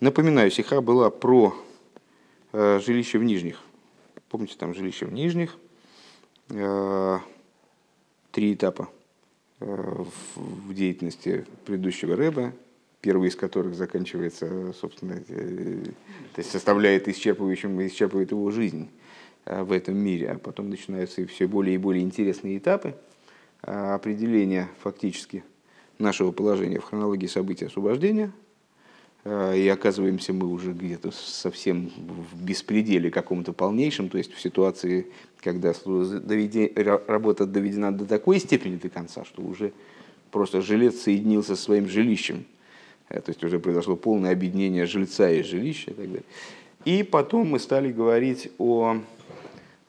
Напоминаю, сиха была про э, жилище в Нижних. Помните, там жилище в Нижних. Э, три этапа э, в, в деятельности предыдущего Рэба, первый из которых заканчивается, собственно, э, то есть составляет исчерпывающим, исчерпывает его жизнь э, в этом мире, а потом начинаются все более и более интересные этапы э, определения фактически нашего положения в хронологии событий освобождения – и оказываемся мы уже где-то совсем в беспределе каком-то полнейшем, то есть в ситуации, когда работа доведена до такой степени до конца, что уже просто жилец соединился со своим жилищем, э, то есть уже произошло полное объединение жильца и жилища и так далее. И потом мы стали говорить о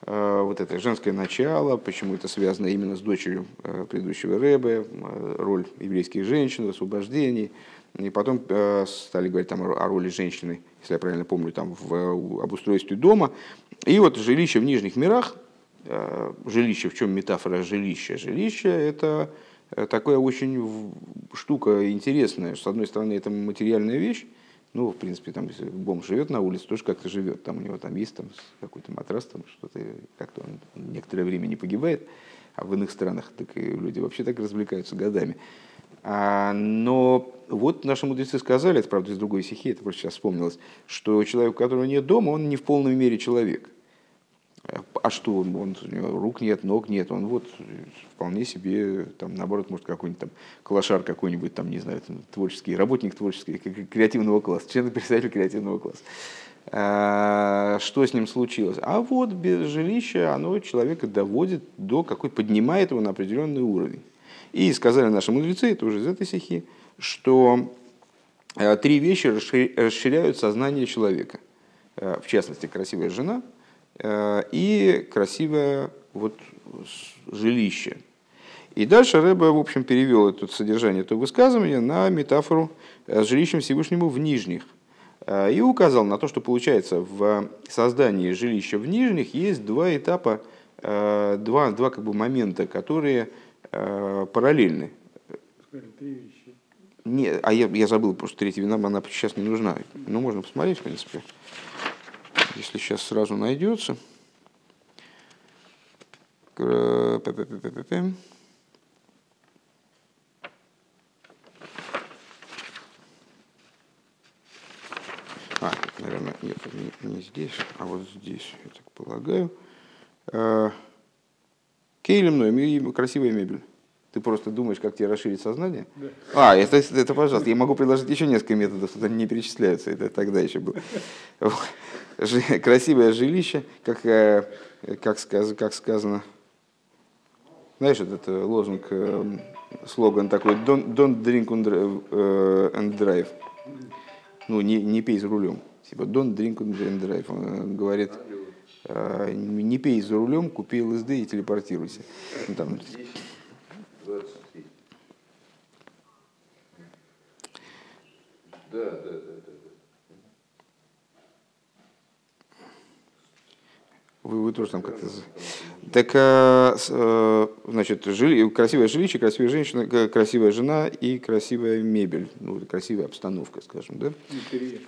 э, вот это женское начало, почему это связано именно с дочерью предыдущего Рэбе, роль еврейских женщин в освобождении – и потом э, стали говорить там о роли женщины, если я правильно помню, там в обустройстве дома. И вот жилище в нижних мирах, э, жилище, в чем метафора жилища? Жилище – это э, такая очень штука интересная. С одной стороны, это материальная вещь, ну, в принципе, там, если бомж живет на улице, тоже как-то живет. Там у него там есть там, какой-то матрас, там что-то, как-то он некоторое время не погибает. А в иных странах так и люди вообще так развлекаются годами. А, но вот наши мудрецы сказали, это правда из другой стихи, это просто сейчас вспомнилось, что человек, у которого нет дома, он не в полной мере человек. А что он, он у него рук нет, ног нет, он вот вполне себе, там, наоборот, может какой-нибудь там клашар какой-нибудь, там, не знаю, там, творческий, работник творческий, креативного класса, член представитель креативного класса. А, что с ним случилось? А вот без жилища оно человека доводит до какой, поднимает его на определенный уровень. И сказали наши мудрецы, это уже из этой стихи, что э, три вещи расширяют сознание человека. Э, в частности, красивая жена э, и красивое вот жилище. И дальше Рэбе, в общем, перевел это содержание этого высказывания на метафору с жилищем Всевышнему в Нижних. И указал на то, что получается в создании жилища в Нижних есть два этапа, два, два как бы момента, которые параллельны. Не, а я, я забыл, просто третья вина, она сейчас не нужна. Ну, можно посмотреть, в принципе. Если сейчас сразу найдется. А, наверное, нет, не, не здесь, а вот здесь, я так полагаю. Э, Кейлем, красивая мебель. Ты просто думаешь, как тебе расширить сознание? Да. А, это, это, пожалуйста, я могу предложить еще несколько методов, что они не перечисляются, это тогда еще было. Красивое жилище, как, э, как, сказ, как сказано, знаешь, этот лозунг, э, слоган такой, don't, don't drink and drive. Ну, не, не пей за рулем. Типа, don't drink and drive. Он говорит, Э, не пей за рулем, купи ЛСД и телепортируйся. Ну, там. Да, да, да, да. Вы, вы тоже там как-то... Так, э, э, значит, жили, красивое жилище, красивая женщина, красивая жена и красивая мебель. Ну, красивая обстановка, скажем, да? Интерьер.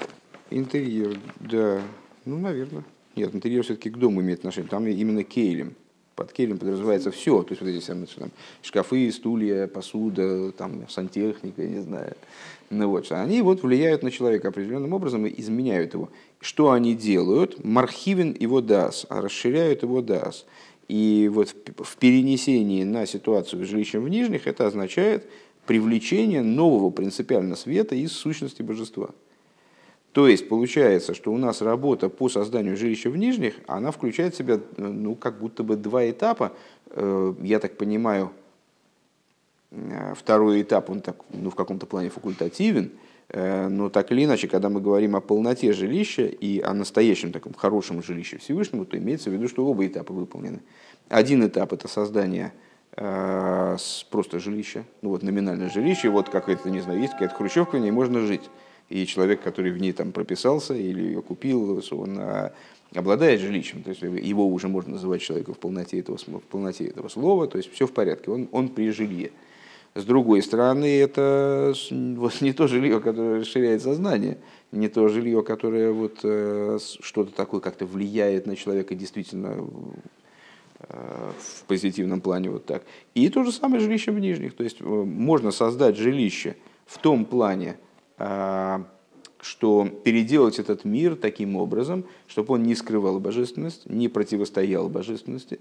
Интерьер, да. Ну, наверное. Нет, интерьер все-таки к дому имеет отношение. Там именно кейлем. Под кейлем подразумевается все. То есть вот эти там, шкафы, стулья, посуда, там, сантехника, не знаю. Ну, вот, они вот влияют на человека определенным образом и изменяют его. Что они делают? Мархивен его дас, а расширяют его дас. И вот в перенесении на ситуацию с жилищем в нижних это означает привлечение нового принципиально света из сущности божества. То есть получается, что у нас работа по созданию жилища в нижних, она включает в себя ну, как будто бы два этапа. Э, я так понимаю, э, второй этап, он так, ну, в каком-то плане факультативен, э, но так или иначе, когда мы говорим о полноте жилища и о настоящем таком хорошем жилище Всевышнему, то имеется в виду, что оба этапа выполнены. Один этап – это создание просто жилища, ну вот номинальное жилище, вот как это, не знаю, есть какая-то хрущевка, в ней можно жить и человек, который в ней там прописался или ее купил, он а, обладает жилищем, то есть его уже можно называть человеком в полноте этого, в полноте этого слова, то есть все в порядке, он, он при жилье. С другой стороны, это вот не то жилье, которое расширяет сознание, не то жилье, которое вот э, что-то такое как-то влияет на человека действительно э, в позитивном плане вот так. И то же самое жилище в нижних. То есть э, можно создать жилище в том плане, что переделать этот мир таким образом, чтобы он не скрывал божественность, не противостоял божественности,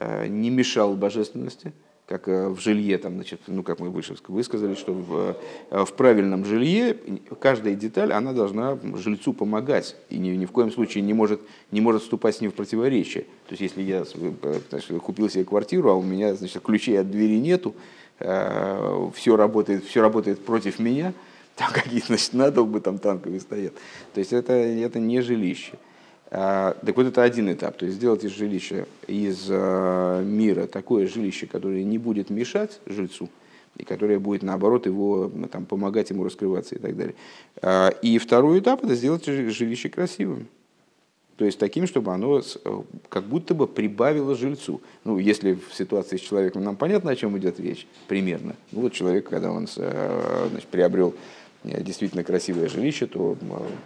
не мешал божественности, как э, в жилье, там, значит, ну, как мы выше высказали, что в, в правильном жилье каждая деталь, она должна жильцу помогать и ни, ни в коем случае не может, не может вступать с ним в противоречие. То есть, если я э, значит, купил себе квартиру, а у меня значит, ключей от двери нету, все работает, все работает против меня, там какие-то значит, надолбы там танковые стоят. То есть, это, это не жилище. А, так вот это один этап, то есть сделать из жилища, из а, мира такое жилище, которое не будет мешать жильцу, и которое будет, наоборот, его, там, помогать ему раскрываться и так далее. А, и второй этап – это сделать жилище красивым. То есть таким, чтобы оно как будто бы прибавило жильцу. Ну, если в ситуации с человеком нам понятно, о чем идет речь, примерно. Ну, вот человек, когда он значит, приобрел э, действительно красивое жилище, то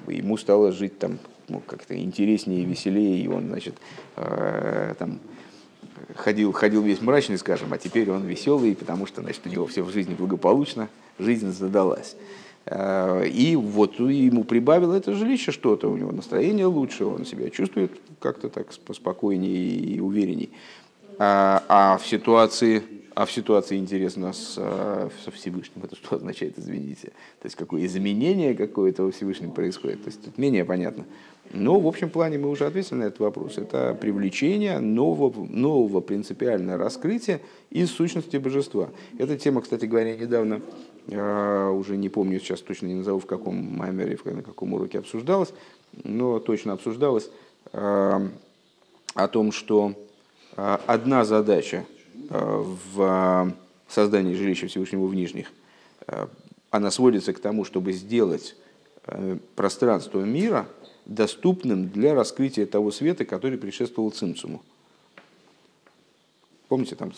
ему стало жить там ну, как-то интереснее, веселее, и он, значит, э, там, ходил, ходил весь мрачный, скажем, а теперь он веселый, потому что, значит, у него все в жизни благополучно, жизнь задалась. Э, и вот ему прибавило это жилище что-то, у него настроение лучше, он себя чувствует как-то так спокойнее и уверенней. А, а в ситуации а в ситуации интересно с, э, со Всевышним, это что означает, извините? То есть, какое изменение какое-то во Всевышнем происходит? То есть, тут менее понятно. Но в общем плане мы уже ответили на этот вопрос. Это привлечение нового, нового принципиального раскрытия из сущности божества. Эта тема, кстати говоря, недавно, э, уже не помню сейчас точно не назову, в каком маймере, на каком уроке обсуждалась, но точно обсуждалось э, о том, что одна задача в создании жилища Всевышнего в Нижних, она сводится к тому, чтобы сделать пространство мира – доступным для раскрытия того света, который предшествовал Цимцуму. Помните, там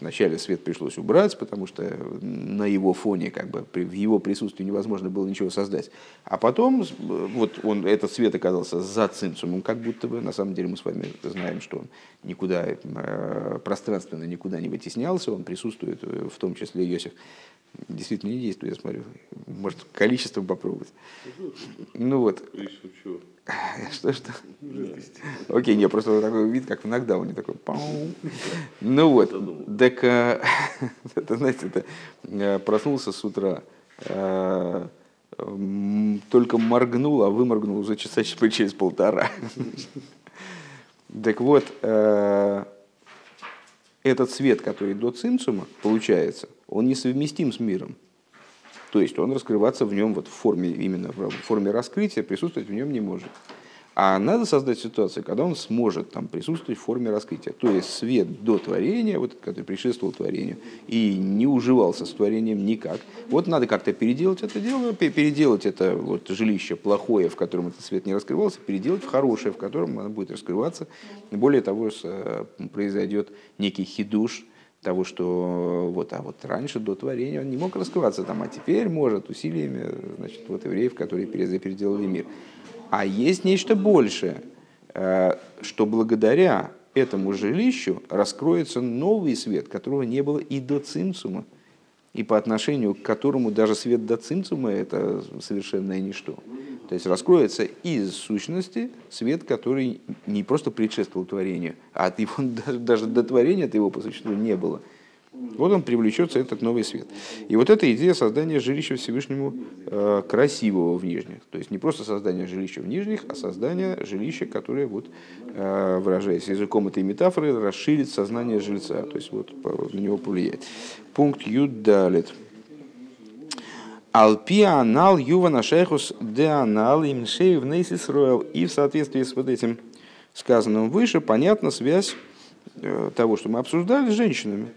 вначале свет пришлось убрать, потому что на его фоне, как бы, в его присутствии невозможно было ничего создать. А потом вот он, этот свет оказался за цинцумом, как будто бы, на самом деле мы с вами знаем, что он никуда, э, пространственно никуда не вытеснялся, он присутствует, э, в том числе Йосиф, действительно не действует, я смотрю. Может, количество попробовать. Ну вот. Что, что? Окей, не, просто такой вид, как в нокдауне, такой Ну вот, так, э, это, знаете, это, э, проснулся с утра, э, только моргнул, а выморгнул уже часа через полтора. Так вот, этот свет, который до цинцума, получается, он несовместим с миром. То есть он раскрываться в нем вот в форме, именно в форме раскрытия, присутствовать в нем не может. А надо создать ситуацию, когда он сможет там присутствовать в форме раскрытия. То есть свет до творения, вот, который предшествовал творению, и не уживался с творением никак. Вот надо как-то переделать это дело, переделать это вот жилище плохое, в котором этот свет не раскрывался, переделать в хорошее, в котором оно будет раскрываться. Более того, э, произойдет некий хидуш, того, что вот, а вот раньше, до творения, он не мог раскрываться там, а теперь может усилиями значит, вот евреев, которые переделали мир. А есть нечто большее, э, что благодаря этому жилищу раскроется новый свет, которого не было и до цимцума, и по отношению к которому даже свет до цимцума – это совершенное ничто. То есть раскроется из сущности свет, который не просто предшествовал творению, а от его, даже до творения от его по существу не было. Вот он привлечется, этот новый свет. И вот эта идея создания жилища Всевышнему э, красивого в нижних. То есть не просто создание жилища в нижних, а создание жилища, которое, вот, э, выражаясь языком этой метафоры, расширит сознание жильца. То есть вот на него повлияет. Пункт Юдалит. Алпи анал юва нашехус де анал им нейсис И в соответствии с вот этим сказанным выше, понятна связь э, того, что мы обсуждали с женщинами.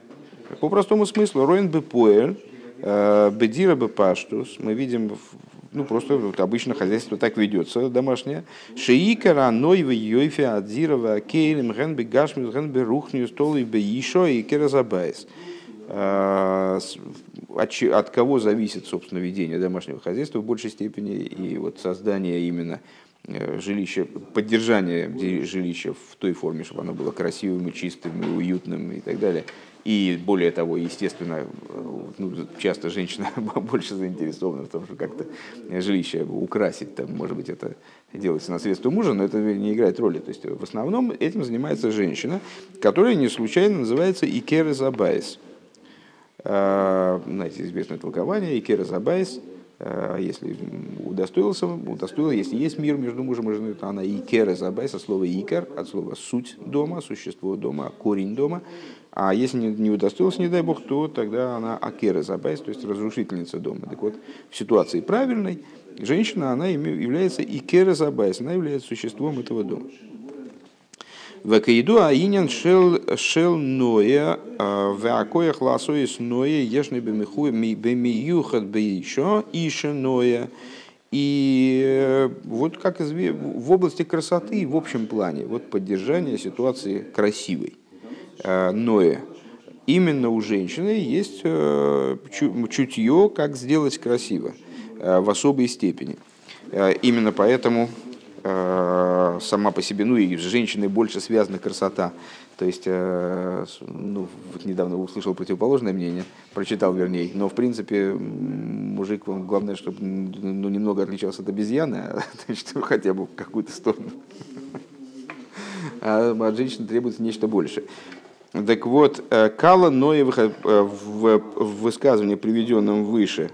По простому смыслу, роин бы поэль, э, бедира бы паштус, мы видим, ну просто вот обычно хозяйство так ведется домашнее. Шиикара нойва йойфе адзирова кейлем ген бы гашмис ген бы рухню столы еще и керазабайс. от, от кого зависит, собственно, ведение домашнего хозяйства в большей степени и вот создание именно жилища, поддержание жилища в той форме, чтобы оно было красивым и чистым и уютным и так далее. И более того, естественно, ну, часто женщина больше заинтересована в том, что как-то жилище украсить, там, может быть, это делается на средства мужа, но это не играет роли. То есть в основном этим занимается женщина, которая не случайно называется Икер Забайс. А, знаете, известное толкование Икер Забайс – если удостоился, удостоил, если есть мир между мужем и женой, то она икер забайса, слово икер, от слова суть дома, существо дома, корень дома. А если не, не удостоился, не дай бог, то тогда она акера забайс, то есть разрушительница дома. Так вот, в ситуации правильной, женщина, она является икера забайс, она является существом этого дома. Векаиду аинян шел шел ноя в акоях ласоис ноя ешны бемиху бемиюхат бейшо ише ноя. И э, вот как в области красоты в общем плане, вот поддержание ситуации красивой, э, ноя. Именно у женщины есть э, чутье, как сделать красиво в особой степени. Именно поэтому сама по себе, ну и с женщиной больше связана красота. То есть, э, ну, вот недавно услышал противоположное мнение, прочитал вернее, но в принципе мужик, главное, чтобы ну, немного отличался от обезьяны, а значит, хотя бы в какую-то сторону. А от женщины требуется нечто большее. Так вот, э, Кала Ноев в высказывании, приведенном выше,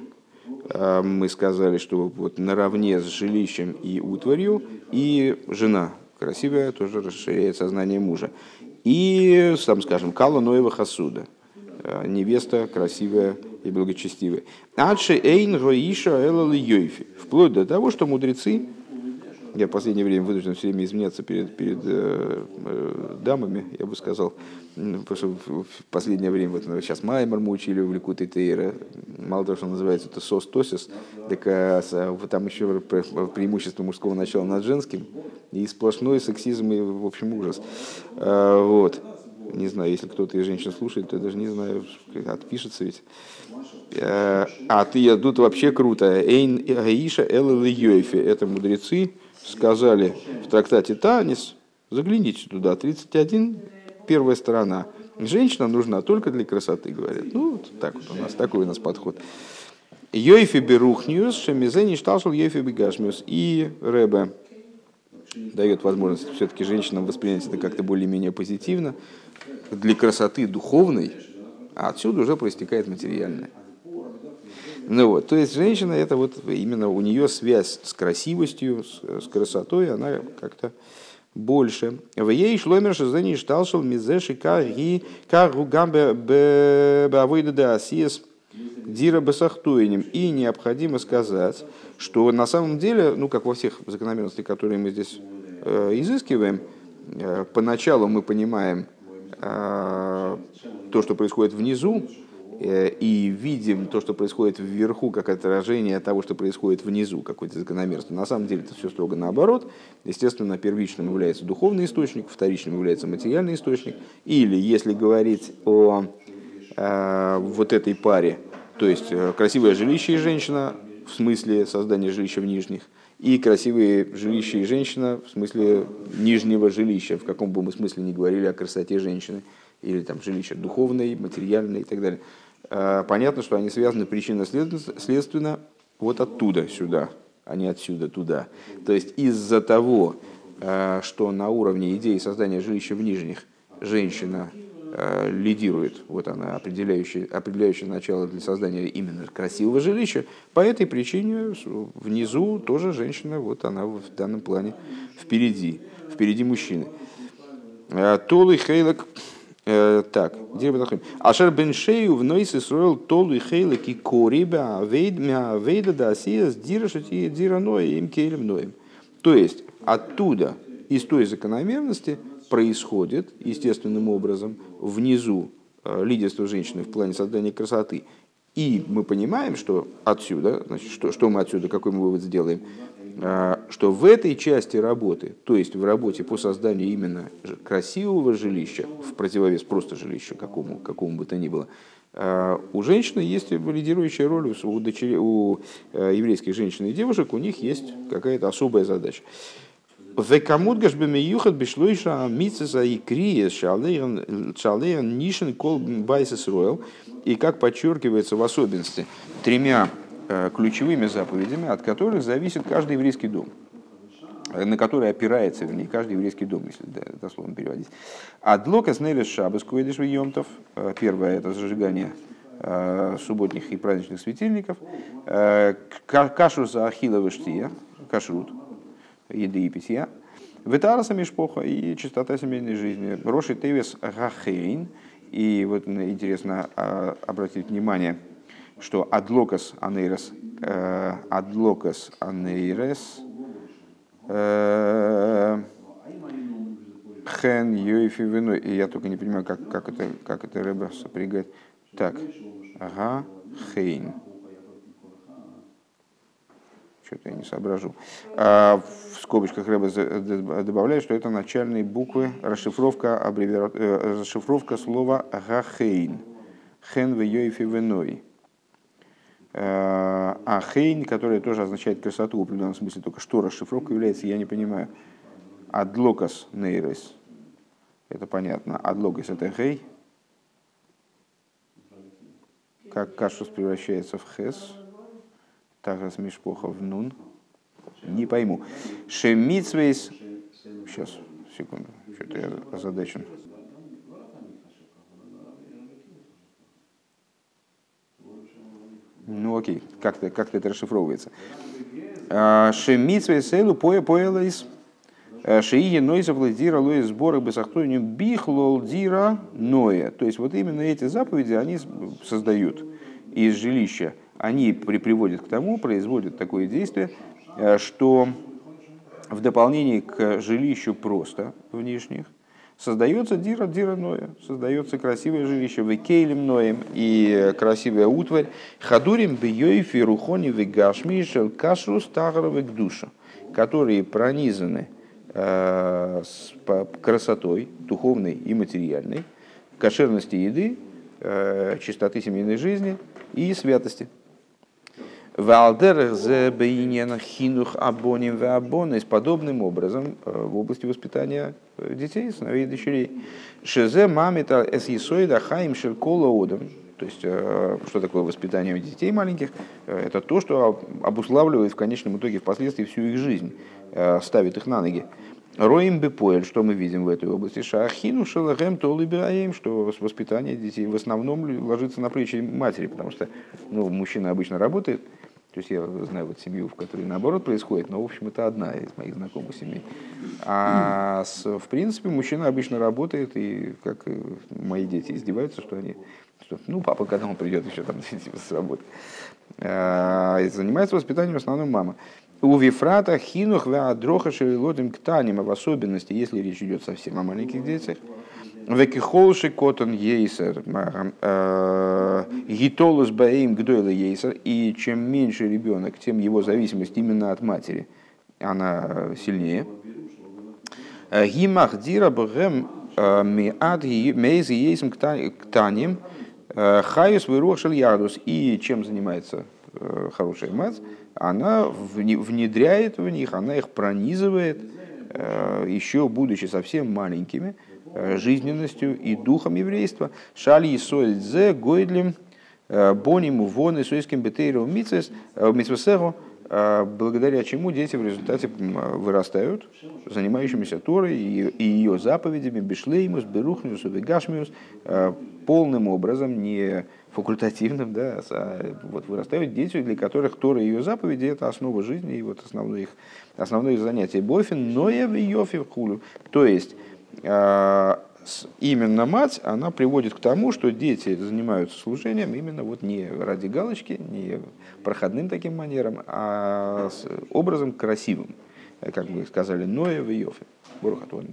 мы сказали, что вот наравне с жилищем и утварью, и жена красивая тоже расширяет сознание мужа. И, сам скажем, Кала Ноева Хасуда, а, невеста красивая и благочестивая. Адши Эйн Роиша Элал Йойфи. Вплоть до того, что мудрецы, я в последнее время вынужден все время изменяться перед, перед э, э, дамами, я бы сказал, потому что в последнее время, вот сейчас Маймер мы учили в Ликуте Тейра, мало того, что называется это сос тосис, так а, там еще преимущество мужского начала над женским, и сплошной сексизм и, в общем, ужас. А, вот. Не знаю, если кто-то из женщин слушает, то я даже не знаю, отпишется ведь. А, а ты тут вообще круто. Эйн Аиша Эл Это мудрецы сказали в трактате Танис, загляните туда, 31 первая сторона. Женщина нужна только для красоты, говорят. Ну, вот так вот у нас, такой у нас подход. Йойфи берухниус, шемизени шталшал йойфи бегашмиус. И Рэбе дает возможность все-таки женщинам воспринять это как-то более-менее позитивно. Для красоты духовной, а отсюда уже проистекает материальное. Ну вот, то есть женщина это вот именно у нее связь с красивостью, с, с красотой, она как-то больше. В ей шломер шазани шталшал мизеши карги каргу гамбе бавойда да асиес дира басахтуинем. И необходимо сказать, что на самом деле, ну как во всех закономерностях, которые мы здесь э, изыскиваем, э, поначалу мы понимаем э, то, что происходит внизу, и видим то, что происходит вверху, как отражение того, что происходит внизу, какой-то закономерности. На самом деле это все строго наоборот. Естественно, первичным является духовный источник, вторичным является материальный источник. Или, если говорить о э, вот этой паре, то есть э, красивое жилище и женщина, в смысле создания жилища в нижних, и красивые жилища и женщина, в смысле нижнего жилища, в каком бы мы смысле ни говорили о красоте женщины, или там жилище духовное, материальное и так далее. Э, понятно, что они связаны причинно-следственно вот оттуда сюда, а не отсюда туда. То есть из-за того, э, что на уровне идеи создания жилища в нижних женщина э, лидирует, вот она определяющая, определяющее начало для создания именно красивого жилища, по этой причине внизу тоже женщина, вот она в данном плане впереди, впереди мужчины. Толы Хейлок так, мы находим? Ашер бен шею в нойс Исруэл толу и хейла ки кориба вейда да асия сдирашать и дираноя им кейлем ноем. То есть оттуда, из той закономерности, происходит естественным образом внизу э, лидерство женщины в плане создания красоты. И мы понимаем, что отсюда, значит, что, что мы отсюда, какой мы вывод сделаем, а, что в этой части работы, то есть в работе по созданию именно красивого жилища, в противовес просто жилищу, какому, какому бы то ни было, У женщины есть лидирующая роль, у, дочери, у еврейских женщин и девушек у них есть какая-то особая задача. Векамут гашбеме юхат бишлойша митсеса и криес шалеян нишен кол байсес ройл. И как подчеркивается в особенности тремя э, ключевыми заповедями, от которых зависит каждый еврейский дом на который опирается, вернее, каждый еврейский дом, если дословно переводить. Адлока снелес шабас куэдиш йомтов. Э, первое – это зажигание э, субботних и праздничных светильников. Кашу за ахилова штия, еды и питья. Ветараса мишпоха и чистота семейной жизни. Роши тевес гахейн. И вот интересно а, обратить внимание, что адлокас анейрес, э, адлокас анейрес, э, хен йоифи виной. И я только не понимаю, как, как это, как это рыба сопрягает. Так, ага, хейн что-то я не соображу. А в скобочках Рэба добавляет, что это начальные буквы, расшифровка, аббревиатура, э, расшифровка слова «гахейн». «Хен в йойфи веной». Э, а «хейн», которое тоже означает красоту в определенном смысле, только что расшифровка является, я не понимаю. «Адлокас нейрес». Это понятно. «Адлокас» — это «хей». Как кашус превращается в «хес». Мишпоха в Нун. Не пойму. Шемицвейс. Сейчас, секунду. Что-то я озадачен. Ну окей, как-то как это расшифровывается. А, Шемицвейс элу поя поэлайс. Шиие нойза владира лоя сбора бесахтонию бихлол дира ноя. То есть вот именно эти заповеди они создают из жилища они приводят к тому, производят такое действие, э, что в дополнение к жилищу просто внешних создается дира дира ноя, создается красивое жилище векейлем ноем и красивая утварь хадурим бьёйфи рухони вегашми шел кашрус тагровик душа, которые пронизаны э, с красотой духовной и материальной, кошерности еды, э, чистоты семейной жизни и святости. Валдерах зе бейнен хинух абоним ве абонес подобным образом в области воспитания детей, сыновей и дочерей. Шезе мамита эс есоида хаим одам. То есть, что такое воспитание детей маленьких? Это то, что обуславливает в конечном итоге впоследствии всю их жизнь, ставит их на ноги. Роим бепоэль, что мы видим в этой области? Шахину шалахем толыбираем, что воспитание детей в основном ложится на плечи матери, потому что ну, мужчина обычно работает, то есть я знаю вот семью, в которой наоборот происходит, но в общем это одна из моих знакомых семей. А с, в принципе мужчина обычно работает, и как мои дети издеваются, что они, что, ну папа, когда он придет еще там с работы, а, занимается воспитанием в основном мама. У Вифрата хинух веадроха шевелотим ктаним, в особенности, если речь идет совсем о маленьких детях, Векихолши котон ейсер, э, гитолус баим гдойла ейсер, и чем меньше ребенок, тем его зависимость именно от матери, она сильнее. Э, Гимах дира бгэм э, миад мейз ейсм ктаним, хаюс вырушил ядус. И чем занимается хорошая мать? Она внедряет в них, она их пронизывает, еще будучи совсем маленькими, Э, жизненностью и духом еврейства. Шали и зе гойдлим э, бониму вон и суиским бетейру митсвесеру, э, благодаря чему дети в результате вырастают занимающимися Торой и ее заповедями, бишлеймус, берухниус, вегашмиус, полным образом, не факультативным, да, а вот вырастают дети, для которых Тора и ее заповеди – это основа жизни и вот основное их, основное их занятие. Бофин, но и в хулю. То есть, а, именно мать, она приводит к тому, что дети занимаются служением именно вот не ради галочки, не проходным таким манером, а с образом красивым, как мы сказали, Ноя в Йофе. Борохатон,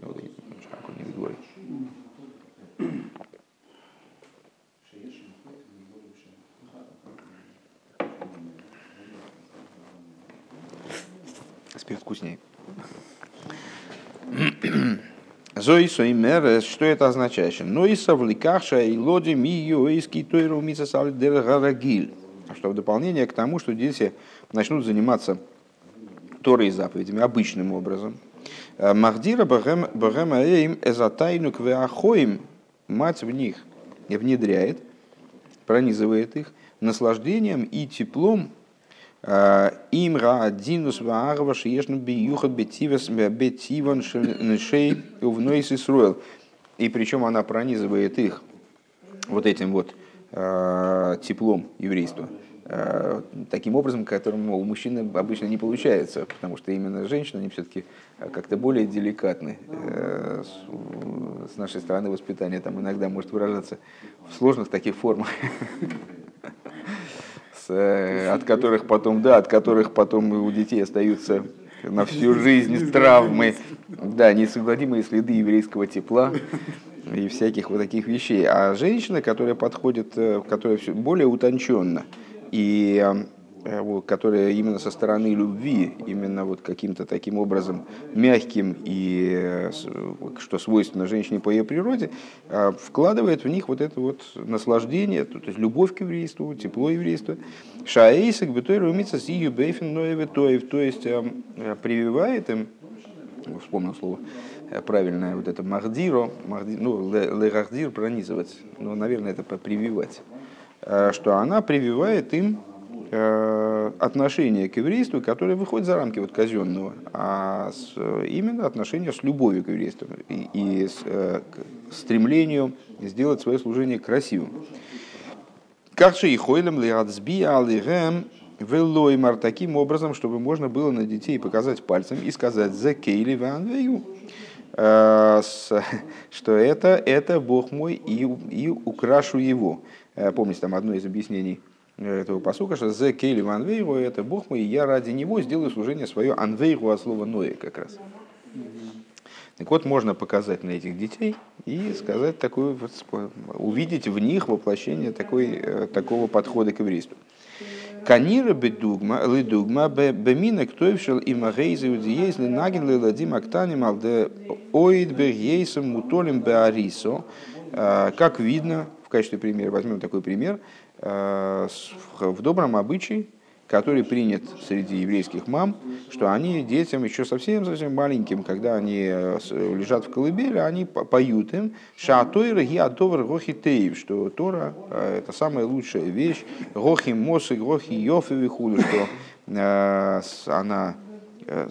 Спирт вкуснее. Зоисо и мер, что это означает? Ну и совлекаша и лоди ми юэйский тойру мисасали дергарагиль. Что в дополнение к тому, что дети начнут заниматься Торой и заповедями обычным образом. Махдира богема эйм эзатайну квеахоим, мать в них внедряет, пронизывает их наслаждением и теплом Имра Адинус Ваарва Шиешну Биюхат Бетивас Бетиван Шей Увнойс Исруэл. И причем она пронизывает их вот этим вот теплом еврейства. Таким образом, которым у мужчины обычно не получается, потому что именно женщины, они все-таки как-то более деликатны. С нашей стороны воспитание там иногда может выражаться в сложных таких формах. Э, от которых потом, да, от которых потом у детей остаются на всю жизнь травмы, да, несогласимые следы еврейского тепла и всяких вот таких вещей. А женщина, которая подходит, э, которая более утонченно и Э, которая именно со стороны любви, именно вот каким-то таким образом мягким и э, что свойственно женщине по ее природе, э, вкладывает в них вот это вот наслаждение, то есть любовь к еврейству, тепло еврейства. Шаэйсак бетой румится с ее бейфен то есть прививает им, вспомнил слово, правильное вот это махдиро, махди, ну, легахдир пронизывать, ну, наверное, это прививать, что она прививает им Э, отношение к еврейству, которое выходит за рамки вот казенного, а с, именно отношение с любовью к еврейству и, и с э, стремлению сделать свое служение красивым. Карши и хойлем алигэм велоймар таким образом, чтобы можно было на детей показать пальцем и сказать «за кейли ванвею», э, что это, это Бог мой и, и украшу его. Помните, там одно из объяснений – этого посука, что «Зе кейли анвейру» – это Бог мой, я ради него сделаю служение свое анвейру от слова «ное» как раз. Так вот, можно показать на этих детей и сказать такую, увидеть в них воплощение такой, э, такого подхода к еврейству. Канира бедугма, лидугма, бемина ктойвшел и магейзе удиез, ленаген леладим актаним алде оид бергейсом мутолим беарисо. Э, как видно, в качестве примера, возьмем такой пример – Э, в добром обычае, который принят среди еврейских мам, что они детям еще совсем-совсем маленьким, когда они э, лежат в колыбели, они поют им «Шаатойра гиадовар гохи теев», что Тора э, – это самая лучшая вещь, гохи мосы, гохи йофи вихуду, что она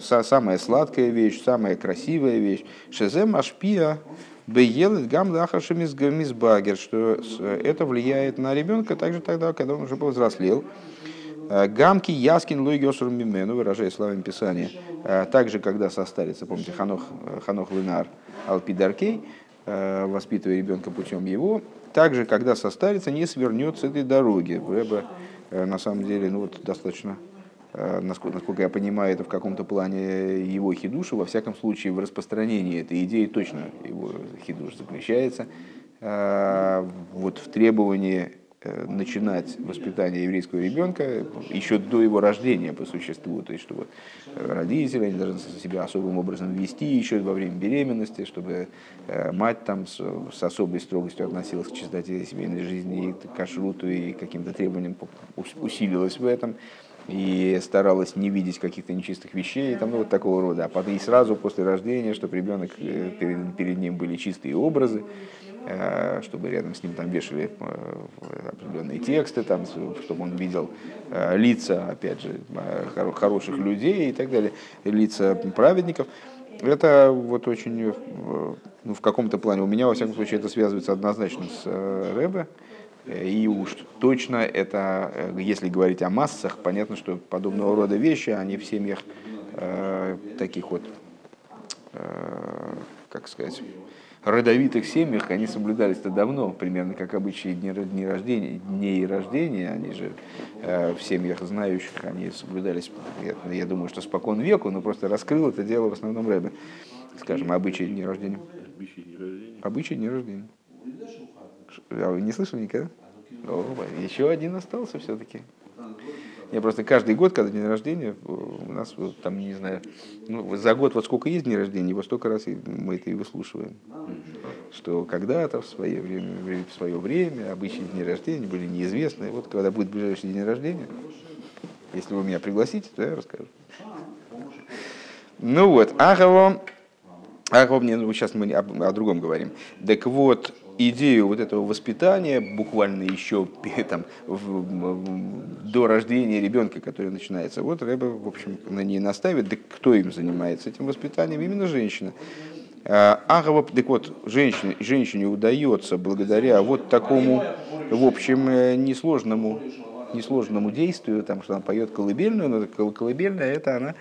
самая сладкая вещь, самая красивая вещь. Шезем ашпия Беелет гам мизбагер, что это влияет на ребенка также тогда, когда он уже повзрослел. Э, гамки яскин луи гесур мимену, выражая словами Писания. Э, также, когда состарится, помните, Ханох, э, Ханох Линар Алпидаркей, воспитывая ребенка путем его, также, когда состарится, не свернет с этой дороги. Рэба, на самом деле, ну вот достаточно Э, насколько, насколько я понимаю, это в каком-то плане его хидуша, во всяком случае в распространении этой идеи точно его хидуш заключается. Э, вот в требовании э, начинать воспитание еврейского ребенка еще до его рождения по существу, то есть чтобы родители они должны себя особым образом вести еще во время беременности, чтобы мать там с, с особой строгостью относилась к чистоте семейной жизни и к кашруту и каким-то требованиям усилилась в этом и старалась не видеть каких-то нечистых вещей, там, ну, вот такого рода. А потом и сразу после рождения, чтобы ребенок э, перед, перед ним были чистые образы, э, чтобы рядом с ним там вешали э, определенные тексты, там, чтобы он видел лица, опять же, хороших людей и так далее, лица праведников. Это вот очень, ну, в каком-то плане, у меня, во всяком случае, это связывается однозначно с Рэбе, и уж точно это, э, если говорить о массах, понятно, что подобного рода вещи, они в семьях э, таких вот, э, как сказать, родовитых семьях, они соблюдались-то давно, примерно как обычаи дни, дни рождения, дней рождения, они же э, в семьях знающих, они соблюдались, я, я думаю, что спокон веку, но просто раскрыл это дело в основном Рэбе, скажем, обычаи дни рождения. Обычаи дни рождения? Обычаи дни рождения. А вы не слышали никогда? О, еще один остался все-таки. Я просто каждый год, когда день рождения, у нас там, не знаю, ну, за год вот сколько есть дней рождения, его столько раз мы это и выслушиваем. Что когда-то в свое время, в свое время обычные дни рождения были неизвестны. Вот когда будет ближайший день рождения, если вы меня пригласите, то я расскажу. Ну вот, Ахово, Ахово, мне, ну, сейчас мы о, о другом говорим. Так вот, идею вот этого воспитания, буквально еще там, в, в, до рождения ребенка, который начинается, вот Рэба, в общем, на ней наставит, да кто им занимается этим воспитанием? Именно женщина. Агава, так вот, женщине, женщине удается благодаря вот такому, в общем, э, несложному, несложному действию, там, что она поет колыбельную, но колыбельная это она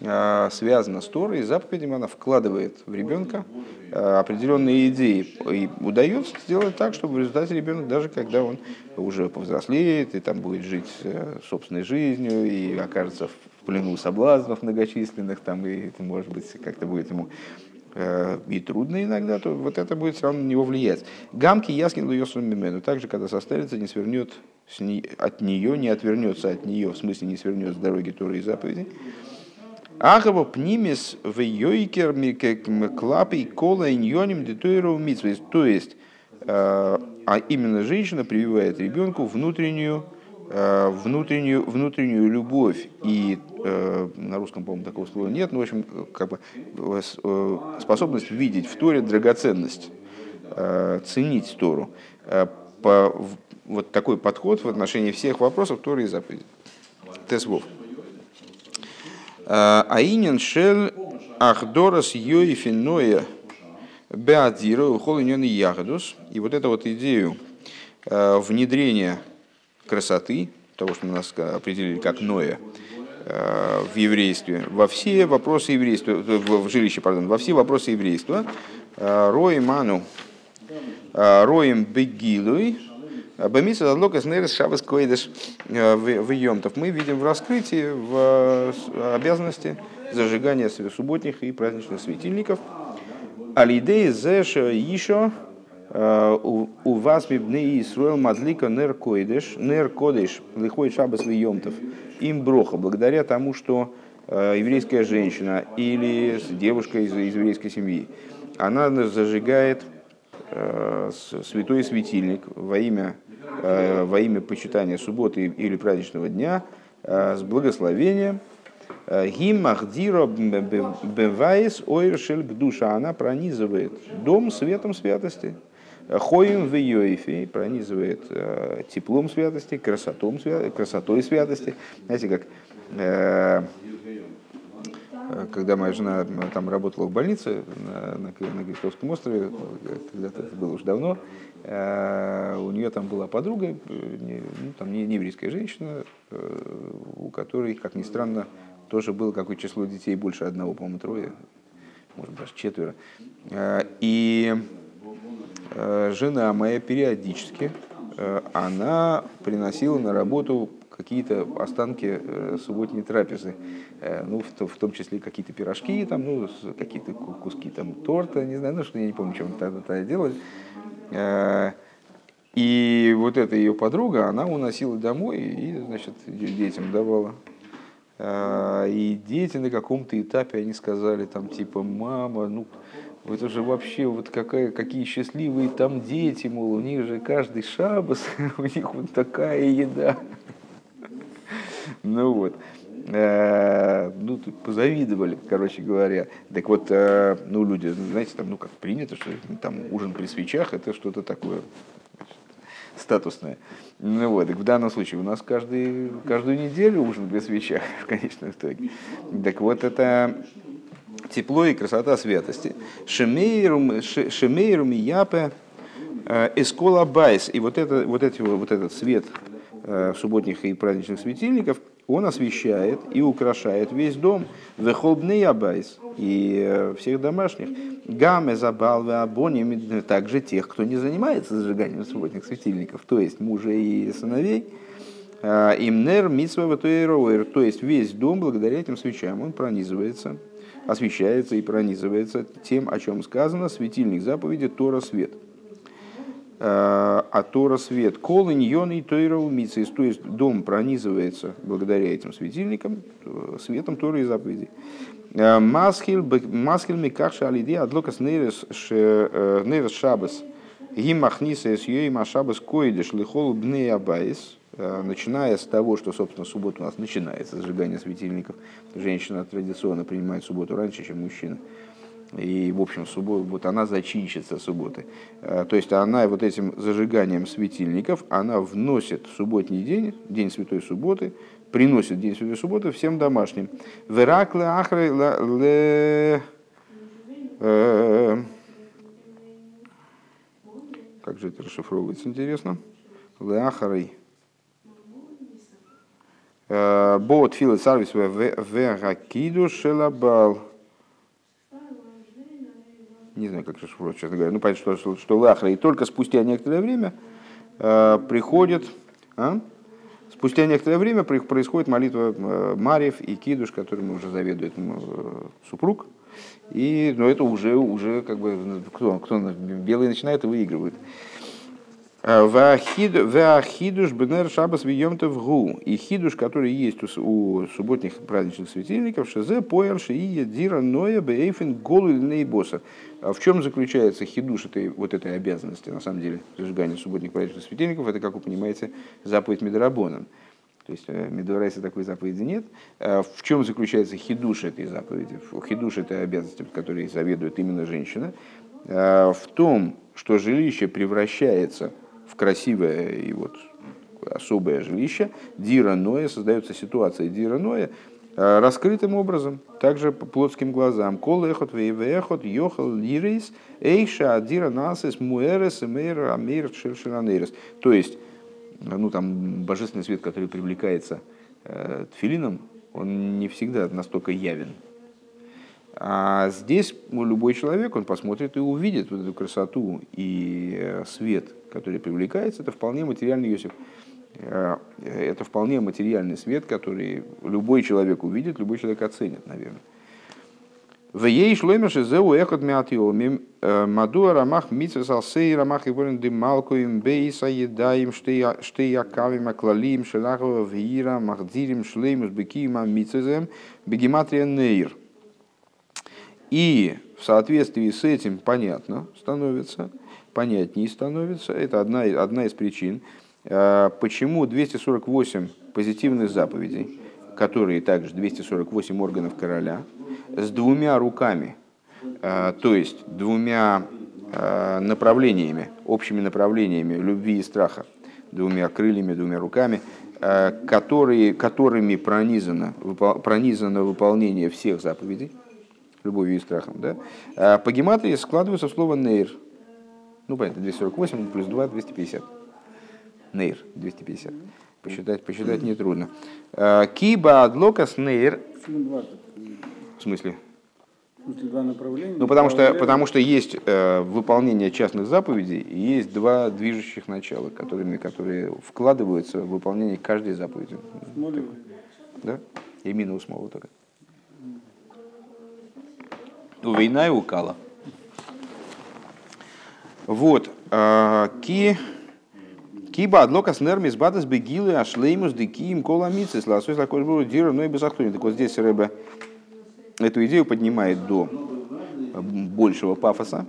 связана с Торой, заповедями, она вкладывает в ребенка а, определенные идеи. И удается сделать так, чтобы в результате ребенок, даже когда он уже повзрослеет и там будет жить э, собственной жизнью и окажется в плену соблазнов многочисленных, там, и может быть, как-то будет ему э, и трудно иногда, то вот это будет все равно на него влиять. Гамки яскин луйосом мимену. Также, когда состарится, не свернет от нее, не отвернется от нее, в смысле не свернет с дороги Торы и заповедей, Ахаво пнимис в йойкер клапой кола иньоним детуэру То есть, э, а именно женщина прививает ребенку внутреннюю, э, внутреннюю, внутреннюю любовь. И э, на русском, по-моему, такого слова нет, но, в общем, как бы способность видеть в Торе драгоценность, ценить Тору. По, вот такой подход в отношении всех вопросов Торы и заповедей. Тесвов. Аинен шел ахдорас йоифиноя беадзиру холинен ягодус. И вот эту вот идею э, внедрения красоты, того, что мы нас определили как Ноя, э, в еврействе, во все вопросы еврейства, в жилище, пардон, во все вопросы еврейства, э, роем ману, роем бегилуй, Бамиса задлока снерес шабас койдеш э, в Йомтов. Мы видим в раскрытии, в обязанности зажигания субботних и праздничных светильников. Алидей зеш еще у вас мибны Исруэл мадлика нер койдеш, нер кодеш, лихой шабас в Йомтов. Им броха, благодаря тому, что еврейская женщина или девушка из, из еврейской семьи, она зажигает святой светильник во имя во имя почитания субботы или праздничного дня э, с благословением. Э, Гим Махдиро Бевайс Ойршель душа. Она пронизывает дом светом святости. Хоим в Йоифе пронизывает теплом святости, красотом, красотой святости. Знаете, как когда моя жена там работала в больнице на, на, на Крестовском острове, когда-то это было уже давно, Э, у нее там была подруга, э, ну, там не, еврейская женщина, э, у которой, как ни странно, тоже было какое-то число детей, больше одного, по-моему, трое, может даже четверо. И жена моя периодически, она приносила на работу какие-то останки субботней трапезы, ну, в, том числе какие-то пирожки, там, ну, какие-то куски там торта, не знаю, ну, что я не помню, мы тогда делали. Э, и вот эта ее подруга, она уносила домой и, значит, детям давала. Э, и дети на каком-то этапе, они сказали там, типа, мама, ну, это же вообще вот какая, какие счастливые там дети, мол, у них же каждый шабас, у них вот такая еда. Ну вот. Э, ну, позавидовали, короче говоря. Так вот, э, ну, люди, знаете, там, ну, как принято, что там ужин при свечах, это что-то такое статусное. Ну вот, так в данном случае у нас каждый, каждую неделю ужин при свечах в конечном итоге. Так вот, это тепло и красота святости. שמאירים, שמאירים יפה э, את כל הבית. И вот, это, вот, эти, вот этот свет субботних и праздничных светильников, он освещает и украшает весь дом, вехолбный абайс, и э, всех домашних. Гамме забалвы абони, также тех, кто не занимается зажиганием субботних светильников, то есть мужей и сыновей. А, Имнер митсва то есть весь дом благодаря этим свечам он пронизывается, освещается и пронизывается тем, о чем сказано, светильник заповеди Тора свет. А Тора свет. Кол иньон и Тойра умицис. То есть дом пронизывается благодаря этим светильникам, светом Торы и заповедей. Масхил микахша алиди адлокас нейрес шабас. Гимахниса с йоим ашабас койдеш лихол бней абайс. Начиная с того, что, собственно, суббота у нас начинается, зажигание светильников. Женщина традиционно принимает субботу раньше, чем мужчина. И, в общем, суббота, вот она зачинщица субботы. Э, то есть она вот этим зажиганием светильников, она вносит в субботний день, день Святой Субботы, приносит день Святой Субботы всем домашним. Веракле ахры ле... Э, как же это расшифровывается, интересно? Леахарой. Э, Бот филы сарвис вегакиду шелабал не знаю, как расшифровать, честно говоря, ну, понятно, что, что, что Лахра, и только спустя некоторое время э, приходит, а? спустя некоторое время происходит молитва э, Марьев и Кидуш, которым уже заведует э, супруг, и, но ну, это уже, уже как бы, кто, кто белый начинает и выигрывает. Вахидуш бенер шабас в гу. И хидуш, который есть у субботних праздничных светильников, шезе поэлши и дира ноя бейфин голу нейбоса. А в чем заключается хидуш этой, вот этой обязанности, на самом деле, зажигания субботних праздничных светильников? Это, как вы понимаете, заповедь Медорабона. То есть э, Медорайса такой заповеди нет. А в чем заключается хидуш этой заповеди? Хидуш этой обязанности, которой заведует именно женщина, в том, что жилище превращается в красивое и вот особое жилище, Дира Ноя, создается ситуация Дира Ноя, э, раскрытым образом, также по плотским глазам. Кол эхот вейвехот йохал лирейс эйша адира насес муэрес эмейр амейр шершеранейрес. То есть, ну там божественный свет, который привлекается э, тфилином, он не всегда настолько явен. А здесь ну, любой человек, он посмотрит и увидит вот эту красоту и э, свет, который привлекается, это вполне материальный Иосиф. Э, это вполне материальный свет, который любой человек увидит, любой человек оценит, наверное. В ей шлемеше зеу эхот миатиомим э, маду рамах митсвес алсей рамах и ворен дымалкуем бейса едаем штеякавим аклалим шелахова вира махдирим шлеймус бекима митсвезем бегематрия нейр. И в соответствии с этим понятно становится, понятнее становится, это одна, одна из причин, э, почему 248 позитивных заповедей, которые также 248 органов короля, с двумя руками, э, то есть двумя э, направлениями, общими направлениями любви и страха, двумя крыльями, двумя руками, которые, которыми пронизано, пронизано выполнение всех заповедей, любовью и страхом, да, а по гематрии складываются в слово нейр. Ну, понятно, 248 плюс 2, 250. Нейр, 250. Посчитать, посчитать нетрудно. А, киба адлокас нейр. В смысле? Два направления. Ну, потому что, потому что есть э, выполнение частных заповедей и есть два движущих начала, которыми, которые вкладываются в выполнение каждой заповеди. Да? И минус смолу только. Ну, война и укала. Вот. А, ки... Киба адлока с нермис бадас бегилы ашлеймус декиим кола мицис ласой лакош был дира но и безахтунин. Так вот здесь Рэбе эту идею поднимает до большего пафоса.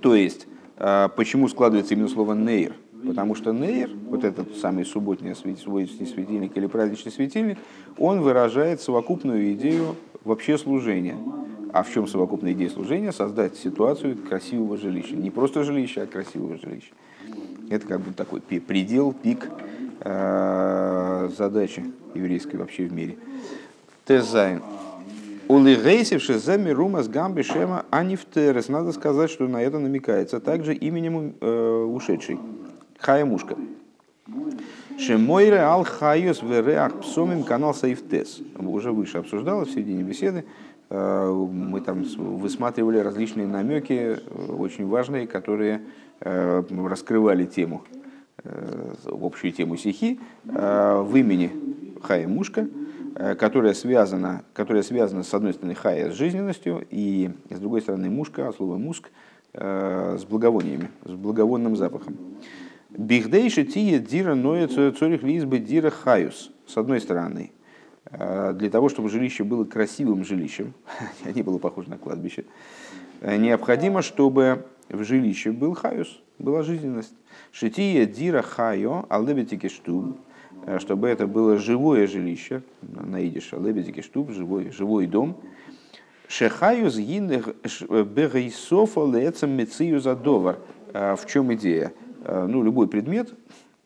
То есть, а, почему складывается именно слово нейр? Потому что нейр, вот этот самый субботний светильник или праздничный светильник, он выражает совокупную идею вообще служения. А в чем совокупная идея служения? Создать ситуацию красивого жилища. Не просто жилища, а красивого жилища. Это как бы такой предел, пик э, задачи еврейской вообще в мире. Тезайн. Улигейсивши за мирума с гамби шема анифтерес. Надо сказать, что на это намекается также именем э, ушедший. Хаямушка. שמורה על חיות וריח בשמים כנ"ל סעיף ט'. Уже выше обсуждалось в середине беседы мы там высматривали различные намеки, э, очень важные, которые э, раскрывали тему, общую тему стихи в имени Хая Мушка, которая связана, которая связана с одной стороны Хая с жизненностью, и с другой стороны Мушка, от слова Муск, с благовониями, с благовонным запахом. Бихдейши тие дира ноя цорих лизбы дира хаюс. С одной стороны, для того, чтобы жилище было красивым жилищем, не было похоже на кладбище, необходимо, чтобы в жилище был хаюс, была жизненность. Шития дира хайо, алебетики штуб, чтобы это было живое жилище, на идиш, алебетики штуб, живой, живой дом. Шехаюс гинных бегейсофа лецем мецию задовар. В чем идея? Ну, любой предмет,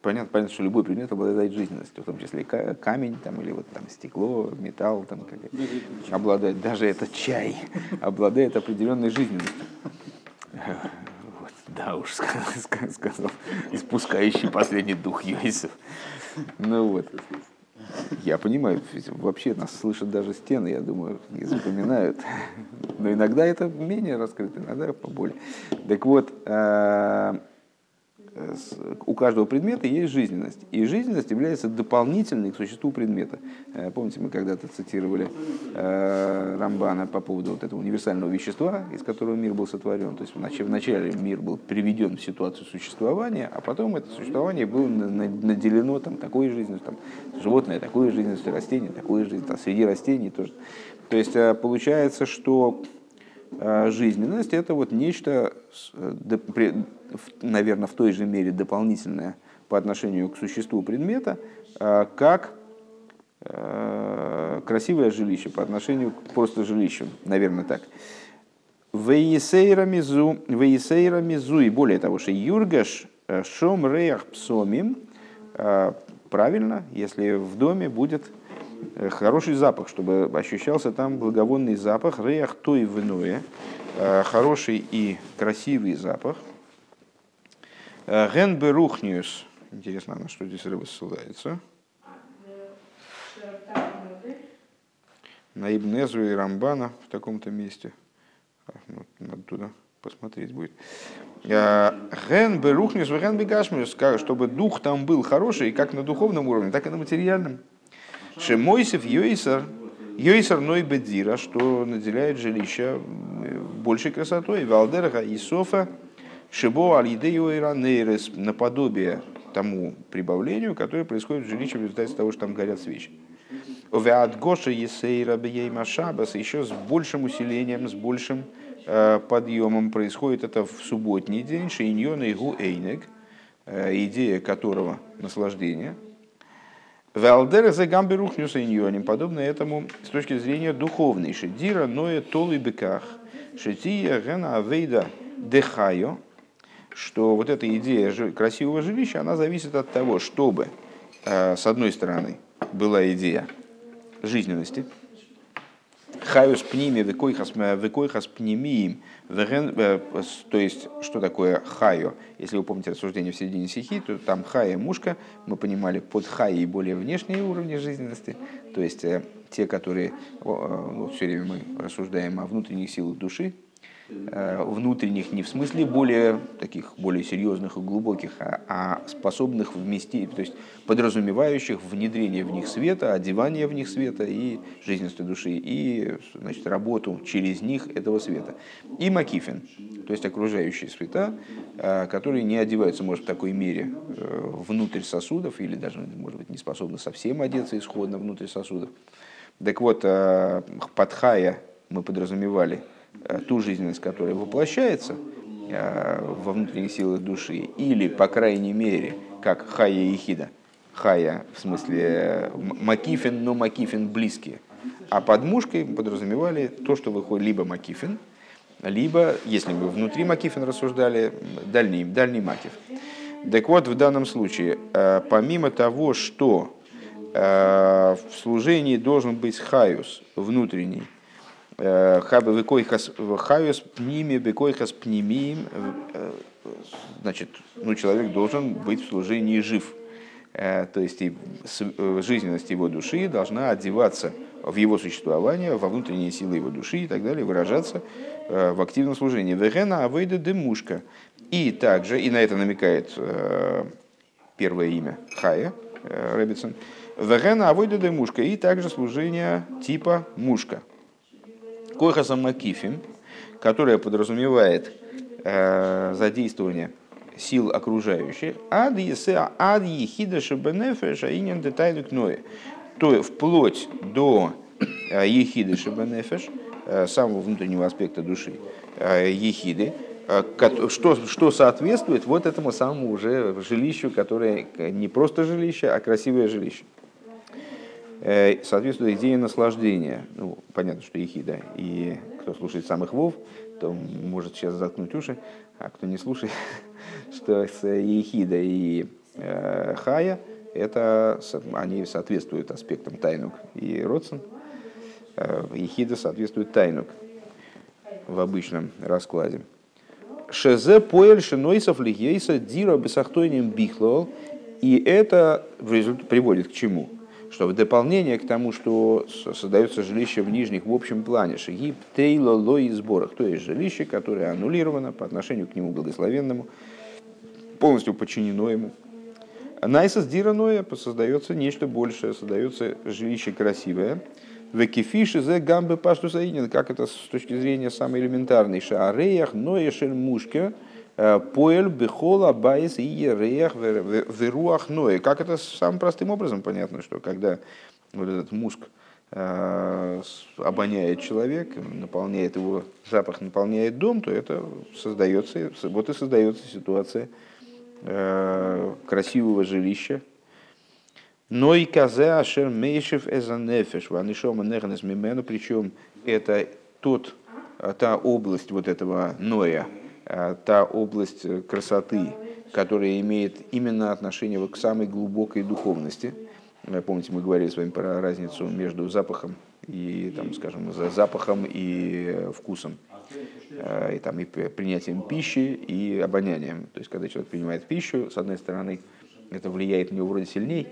понятно, понятно, что любой предмет обладает жизненностью, в том числе камень там, или вот там стекло, металл, там, как, обладает, даже этот чай обладает определенной жизненностью. Вот, да уж, сказал, испускающий последний дух Йосиф. Ну вот. Я понимаю, вообще нас слышат даже стены, я думаю, и запоминают. Но иногда это менее раскрыто, иногда поболее. Так вот, э, у каждого предмета есть жизненность. И жизненность является дополнительной к существу предмета. Э, помните, мы когда-то цитировали э, Рамбана по поводу вот этого универсального вещества, из которого мир был сотворен. То есть вначале мир был приведен в ситуацию существования, а потом это существование было наделено там, такой жизнью, там, животное такой жизнью, растение такой жизнью, там, среди растений тоже. То есть э, получается, что жизненность это вот нечто наверное, в той же мере дополнительное по отношению к существу предмета, а, как красивое жилище по отношению к просто жилищу, наверное, так. Вейсейра мизу, и более того, что юргаш э, шом псомим, правильно, если в доме будет э, хороший запах, чтобы ощущался там благовонный запах, реях той виное, хороший и красивый запах, Ген Берухниус. Интересно, на что здесь рыба ссылается. На Ибнезу и Рамбана в таком-то месте. Ну, надо туда посмотреть будет. Ген Берухниус, Ген Бегашмиус, чтобы дух там был хороший, как на духовном уровне, так и на материальном. Шемойсев Йойсер, Йойсер Ной Бедзира, что наделяет жилище большей красотой. Валдерга и Софа, Шибо алидею иранейрес наподобие тому прибавлению, которое происходит в жилище в результате того, что там горят свечи. Овеат Гоша Есейра Бейма Шабас еще с большим усилением, с большим э, подъемом происходит это в субботний день, Шейньон и Гу Эйнек, э, идея которого наслаждение. Валдер за гамберухнюс иньоним, подобно этому с точки зрения духовной. Шедира ноя толы беках, шетия гена авейда дехайо, что вот эта идея красивого жилища, она зависит от того, чтобы, э, с одной стороны, была идея жизненности, Хаюс пними векойхас пнемиим. Э, то есть, что такое хаю? Если вы помните рассуждение в середине стихи, то там хая мушка, мы понимали под хаей более внешние уровни жизненности, то есть э, те, которые, ну, все время мы рассуждаем о внутренних силах души, Э, внутренних не в смысле более таких более серьезных и глубоких, а, а способных вместить, то есть подразумевающих внедрение в них света, одевание в них света и жизненности души, и значит, работу через них этого света. И макифин, то есть окружающие света, э, которые не одеваются, может, в такой мере э, внутрь сосудов, или даже, может быть, не способны совсем одеться исходно внутрь сосудов. Так вот, под хая мы подразумевали – Э, ту жизненность, которая воплощается э, во внутренних силах души, или, по крайней мере, как хая и хида, хая в смысле э, макифин, но макифин близкие, а под мушкой подразумевали то, что выходит либо макифин, либо, если мы внутри макифин рассуждали, дальний, дальний макиф. Так вот, в данном случае, помимо того, что в служении должен быть хаюс внутренний, Хабы векойхас пними бекойхас пнимиим. Значит, ну, человек должен быть в служении жив. То есть и жизненность его души должна одеваться в его существование, во внутренние силы его души и так далее, выражаться в активном служении. Вегена авейда демушка. И также, и на это намекает первое имя Хая Рэббитсон, Вегена авойда демушка. И также служение типа мушка. Койхасом Макифим, которая подразумевает задействования сил окружающих, ад ад ехида шабенефеша инин детайлю кное, то вплоть до ехиды шабенефеш, самого внутреннего аспекта души, ехиды, что, что соответствует вот этому самому уже жилищу, которое не просто жилище, а красивое жилище. Соответствует идее наслаждения. Ну, понятно, что ехида. И кто слушает самых вов, то может сейчас заткнуть уши, а кто не слушает, что с ехида и э, хая, это, они соответствуют аспектам тайнук и родсен. Э, ехида соответствует тайнук в обычном раскладе. Шезе поэль шинойсов лихейса дира бесахтойним бихлол. И это приводит к чему? Что в дополнение к тому, что создается жилище в нижних в общем плане, שהיא בטלה לו יתברך, то есть жилище, которое аннулировано по отношению к нему благословенному, полностью подчинено ему. נעשית דירה נאה создается нечто большее, создается жилище красивое, וכפי שזה גם בפשטות как это с точки зрения самой элементарной. שהריח נאה של מושק э, פועל בכל הבית ריח ורוח נאה. Как это самым простым образом понятно, что когда вот этот муск э, обоняет человек, наполняет его запах, наполняет дом, то это создается, вот и создается ситуация э, красивого жилища, но и казе ашер мейшев эзанефеш, ванишома нехнес мимену, причем это тот, та область вот этого ноя, та область красоты, которая имеет именно отношение к самой глубокой духовности. Помните, мы говорили с вами про разницу между запахом и, там, скажем, запахом и вкусом, а, и, там, и принятием пищи и обонянием. То есть, когда человек принимает пищу, с одной стороны, это влияет на него вроде сильнее,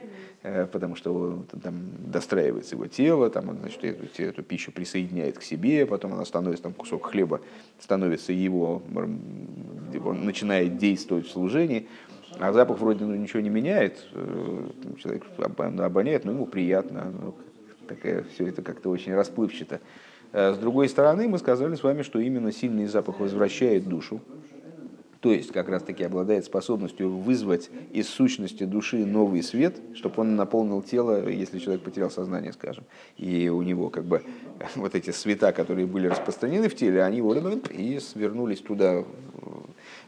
Э, потому что там достраивается его тело, там, он, значит, эту, эту пищу присоединяет к себе, потом она становится, там, кусок хлеба становится его, он начинает действовать в служении, а запах вроде ну, ничего не меняет, э, человек обоняет, но ему приятно, ну, такая, все это как-то очень расплывчато. Э, с другой стороны, мы сказали с вами, что именно сильный запах возвращает душу, то есть как раз таки обладает способностью вызвать из сущности души новый свет, чтобы он наполнил тело, если человек потерял сознание, скажем, и у него как бы вот эти света, которые были распространены в теле, они и свернулись туда,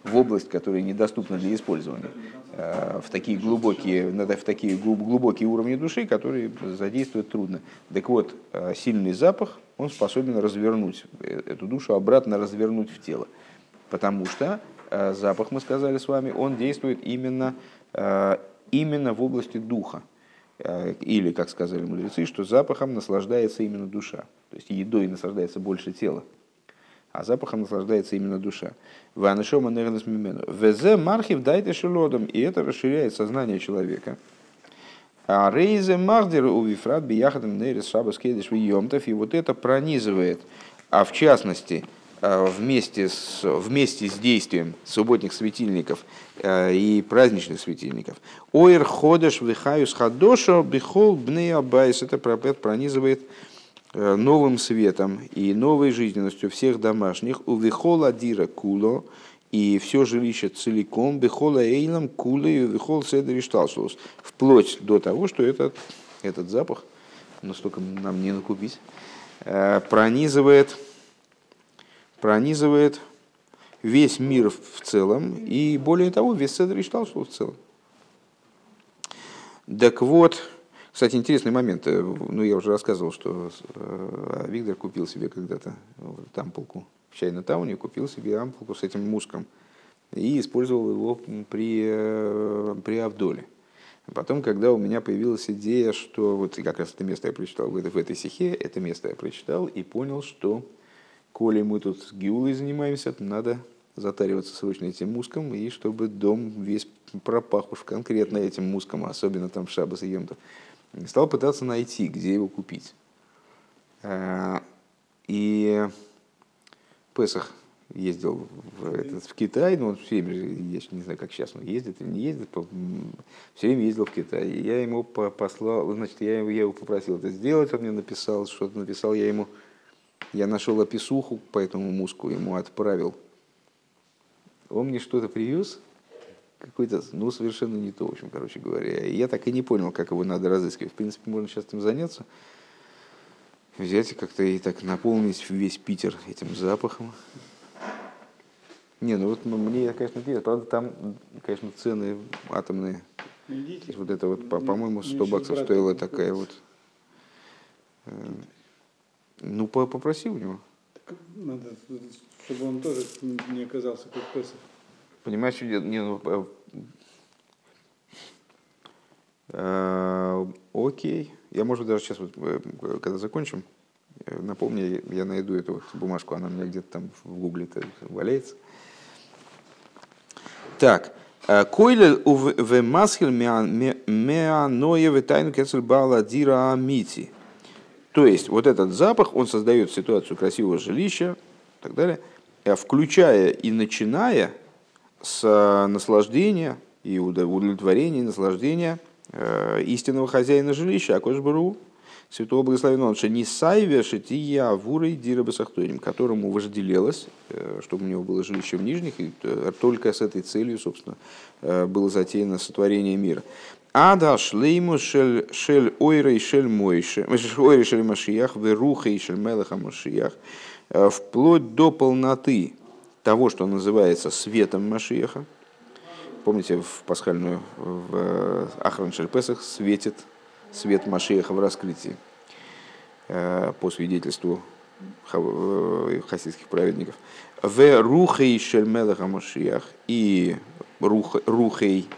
в область, которая недоступна для использования, э, в такие глубокие, в такие глубокие уровни души, которые задействовать трудно. Так вот, э, сильный запах, он способен развернуть э, эту душу, обратно развернуть в тело. Потому что запах, мы сказали с вами, он действует именно, э, именно в области духа. Э, или, как сказали мудрецы, что запахом наслаждается именно душа. То есть едой наслаждается больше тела, а запахом наслаждается именно душа. והנשמה. וזה מרחיב דעתו של אדם. И это расширяет сознание человека. הרי זה חודר ובפרט ביחד עם נרות שבת קודש И вот это пронизывает, а в частности, Э, вместе с, вместе с действием субботних светильников э, и праздничных светильников. אור חדש וחיות חדשה בכל בני הבית. Это пронизывает э, новым светом и новой жизненностью всех домашних. У вихола дира куло и все жилище целиком, бихола эйлам кулы и вихол седри шталшус. Вплоть до того, что этот, этот запах, настолько нам не накупить, пронизывает пронизывает весь мир в целом, и более того, весь Седр считал, что в целом. Так вот, кстати, интересный момент. Э, ну, я уже рассказывал, что э, Виктор купил себе когда-то ампулку в Чайна-тауне, купил себе ампулку с этим муском и использовал его при, э, при Авдоле. Потом, когда у меня появилась идея, что вот как раз это место я прочитал в этой, в этой стихе, это место я прочитал и понял, что коли мы тут с Гиулой занимаемся, то надо затариваться срочно этим муском, и чтобы дом весь пропах уж конкретно этим муском, особенно там Шабас и Емтов. Стал пытаться найти, где его купить. А, и Песах ездил в, этот, в Китай, но он все время, я не знаю, как сейчас он ездит или не ездит, все время ездил в Китай. И я ему послал, значит, я, я его попросил это сделать, он мне написал, что-то написал я ему, я нашел описуху по этому муску, ему отправил он мне что-то привез, какой-то, ну, совершенно не то, в общем, короче говоря. И я так и не понял, как его надо разыскивать. В принципе, можно сейчас этим заняться. Взять и как-то и так наполнить весь Питер этим запахом. Не, ну вот ну, мне, конечно, интересно. Правда, там, конечно, цены атомные. Идите. Вот это вот, по- по-моему, 100 баксов стоила такая вот. Э, ну, попроси у него. Так надо, чтобы он тоже не оказался как Песов. Понимаешь, что не, ну, э, э, окей. Я, может даже сейчас, вот, э, когда закончим, напомню, я найду эту вот бумажку, она у меня где-то там в гугле валяется. Так. Койлер в масхил меаноеве тайну кецель бала дира амити. То есть вот этот запах, он создает ситуацию красивого жилища и так далее, включая и начиная с э, наслаждения и удовлетворения, и наслаждения э, истинного хозяина жилища, Акош Бару, святого благословенного Шанисайве Шатия Авурой Дирабасахтоним, которому вожделелось, э, чтобы у него было жилище в нижних, и только с этой целью, собственно, было затеяно сотворение мира. Ада шлейму шель шель ойрей шель мойше, ойрей шель машиях, верухей шель мелаха машиях, вплоть до полноты того, что называется светом Машиеха. Помните, в пасхальную, в э, Ахран Шельпесах светит свет Машиеха в раскрытии э, по свидетельству э, хасидских праведников. В рухей шельмелаха Машиях и рухей,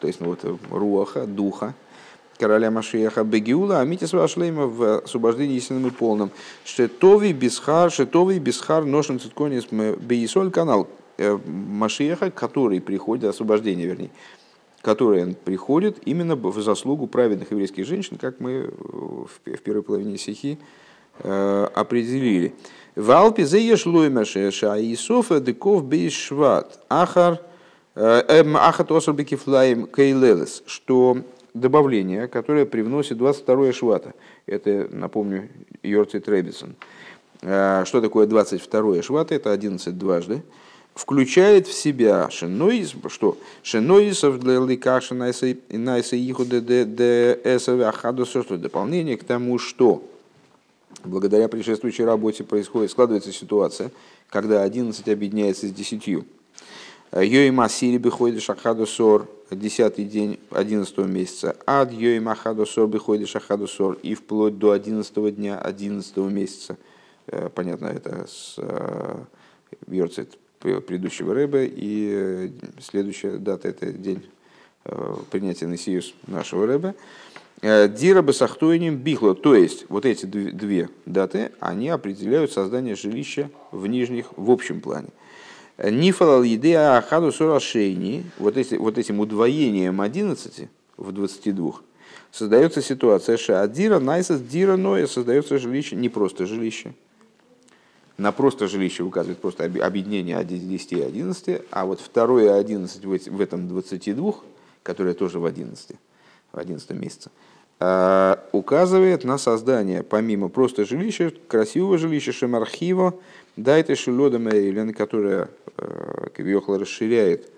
то есть ну, вот, руаха, духа, короля Машиеха Бегиула, а Митис Вашлейма в освобождении истинным и полным. Шетови Бисхар, Шетови Бисхар, Ношен Цитконис Бейсоль канал э, Машиеха, который приходит, освобождение вернее, который приходит именно в заслугу праведных еврейских женщин, как мы в первой половине стихи э, определили. В Алпе заеш лоймаше шаисофа деков бейшват ахар э, эм, ахат оср бекифлаем кейлелес, что добавление, которое привносит 22 швата. Это, напомню, Йорци Требисон. Что такое 22 швата? Это 11 дважды. Включает в себя шиноиз, что шиноизов для ликаша найса ихуда что дополнение к тому, что благодаря предшествующей работе происходит, складывается ситуация, когда 11 объединяется с 10. Йоим Асири беходит шахаду сор, десятый день одиннадцатого месяца. Ад Йоим Ахаду сор беходит шахаду сор, и вплоть до одиннадцатого дня одиннадцатого месяца. Э, понятно, это с Йорцет э, предыдущего рэба, и э, следующая дата – это день принятия на сиюс нашего рэба. Дира Басахтуиним Бихло, то есть вот эти две даты, они определяют создание жилища в нижних в общем плане. Нифалал едея ахаду сурашейни, вот, эти, вот этим удвоением 11 в 22, создается ситуация, что адира найсас дира ноя создается жилище, не просто жилище, на просто жилище указывает просто объединение 10 и 11, а вот второе 11 в этом 22, которое тоже в 11, в 11 месяце, а, указывает на создание, помимо просто жилища, красивого жилища Шемархива, Дайте шилода Мэйлен, которая э, Кавиохла расширяет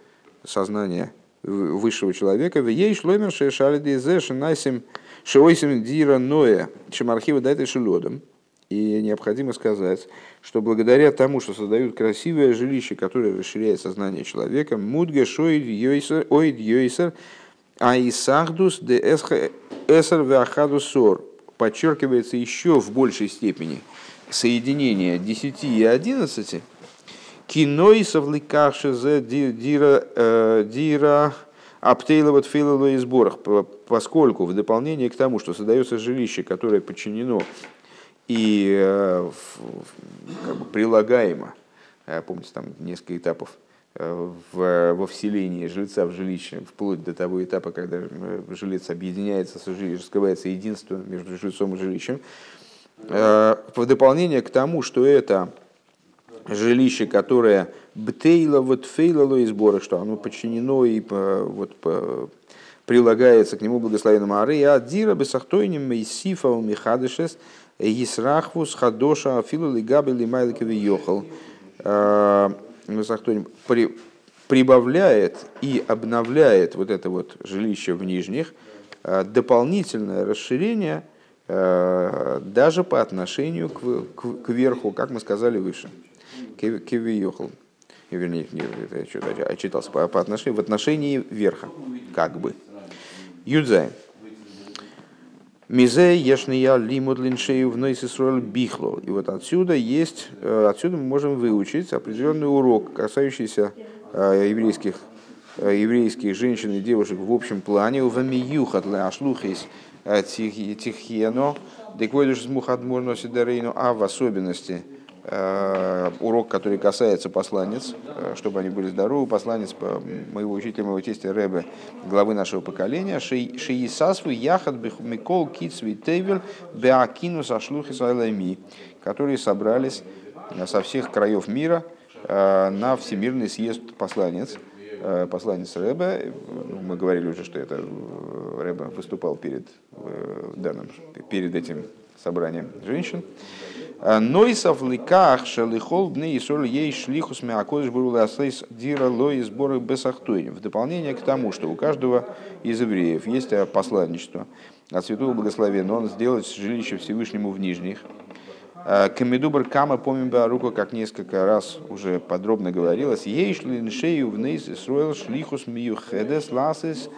сознание высшего человека. В ей шломер шешалиди зе шинайсим шиойсим дира ноя шемархива дайте шилодом. И необходимо сказать, что благодаря тому, что создают красивое жилище, которое расширяет сознание человека, мудге шоид йойсер, оид йойсер, а исахдус де эсер веахадус сор, подчеркивается еще в большей степени – соединение 10 и 11, киной совлекашезе дира, э, дира аптейлова тфилова и сборах, поскольку в дополнение к тому, что создается жилище, которое подчинено и э, как бы прилагаемо, э, помните, там несколько этапов в, во вселении жильца в жилище, вплоть до того этапа, когда жилец объединяется, раскрывается единство между жильцом и жилищем, Э, в дополнение к тому, что это жилище, которое бтейла вот фейлало и сбора, что оно подчинено и э, вот, прилагается к нему благословенному. Ары, а дира бесахтойним мейсифа у михадышес Исрахвус хадоша афилу лигабели майликови йохал. Э, при прибавляет и обновляет вот это вот жилище в нижних, э, дополнительное расширение э, даже по отношению к, к, к верху, как мы сказали выше. Кевиохал. Вернее, это я что-то очитался по, по отношению, в отношении верха, как бы. Юдзайн. Мизе ешния лимуд линшею в Нойсисроль бихло. И вот отсюда есть, э, отсюда мы можем выучить определенный урок, касающийся э, еврейских, э, еврейских женщин и девушек в общем плане. У вамиюхат ле ашлухис тихьено, деквойдуш смухадмур носит а в особенности – урок, который касается посланец, э, чтобы они были здоровы, посланец моего учителя, моего тестя Рэбе, главы нашего поколения, Шиисасву Яхат Микол Китсви Тейвер Беакину Сашлухи Сайлами, которые собрались э, со всех краев мира на Всемирный съезд посланец, посланец Рэбе, мы говорили уже, что это Рэбе выступал перед данным, перед этим собранием женщин, Нойсов ликах шелихол бны и соль ей шлихус мякодыш буруласейс дира лои сборы бесахтуин. В дополнение к тому, что у каждого из евреев есть посланничество от святого благословения, он сделать жилище Всевышнему в Нижних. Камедубр Кама, помним руку, как несколько раз уже подробно говорилось, ей шли шею вниз строил шлихус мию хедес ласис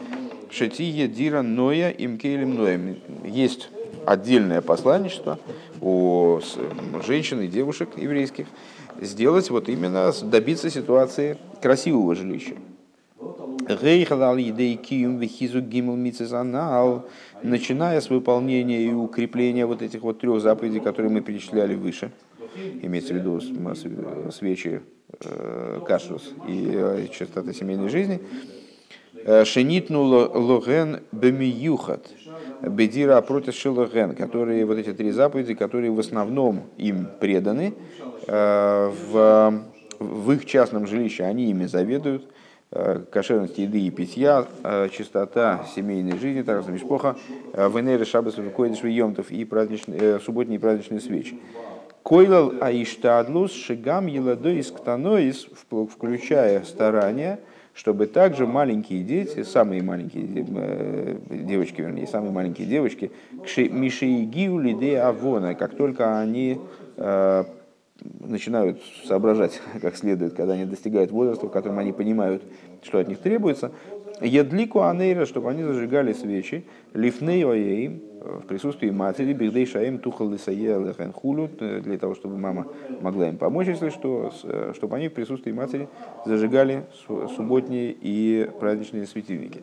шетие дира ноя им кейлем ноем. Есть отдельное посланничество у женщин и девушек еврейских, сделать вот именно, добиться ситуации красивого жилища. Начиная с выполнения и укрепления вот этих вот трех заповедей, которые мы перечисляли выше, имеется в виду свечи, э, кашрус и э, чистота семейной жизни, э, Шенитну логен бемиюхат – Бедира против Шилоген, которые вот эти три заповеди, которые в основном им преданы, э, в, в их частном жилище они ими заведуют, э, кошерность еды и питья, э, чистота семейной жизни, так же мишпоха, венеры шабас койдыш йомтов и праздничные, субботние праздничные свечи. Койлал аиштадлус шигам еладоис ктаноис, включая старания, чтобы также маленькие дети, самые маленькие э, девочки, вернее, самые маленькие девочки, мишиигиу лиде авона, как только они э, начинают соображать как следует, когда они достигают возраста, в котором они понимают, что от них требуется, едлику анейра, чтобы они зажигали свечи, лифней оеим, в присутствии матери, бигдей шаим тухал хулю, для того, чтобы мама могла им помочь, если что, э, чтобы они в присутствии матери зажигали субботние и праздничные светильники.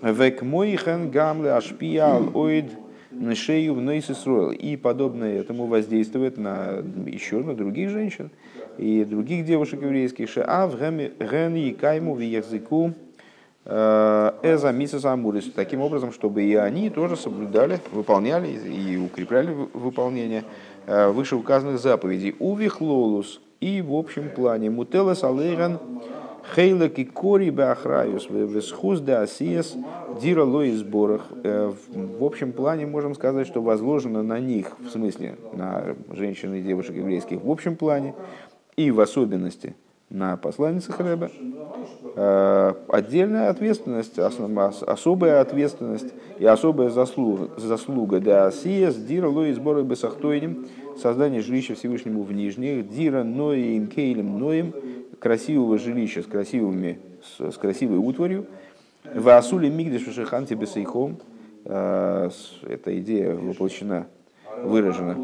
Век мойхен гамле ашпиял оид шею в И подобное этому воздействует на, еще на других женщин и других девушек еврейских. Шеав ген и кайму в языку Э, Эза Мисас Амурис, таким образом, чтобы и они тоже соблюдали, выполняли и укрепляли выполнение э, вышеуказанных заповедей. Увих лолус и в общем плане мутелес алейран хейлек и кори беахраюс весхуз асиес дира лои сборах. Э, в общем плане можем сказать, что возложено на них, в смысле на женщин и девушек еврейских в общем плане, и в особенности на посланницах Рэба, Э, отдельная ответственность, особая ответственность и особая заслуга, заслуга. Да сиес дира лои сборы бесахтойним, создание жилища Всевышнему в Нижних, дира ноем кейлем ноем, красивого жилища с красивыми, с, с красивой утварью, в асуле мигдеш шаханти бесейхом, э, эта идея воплощена, выражена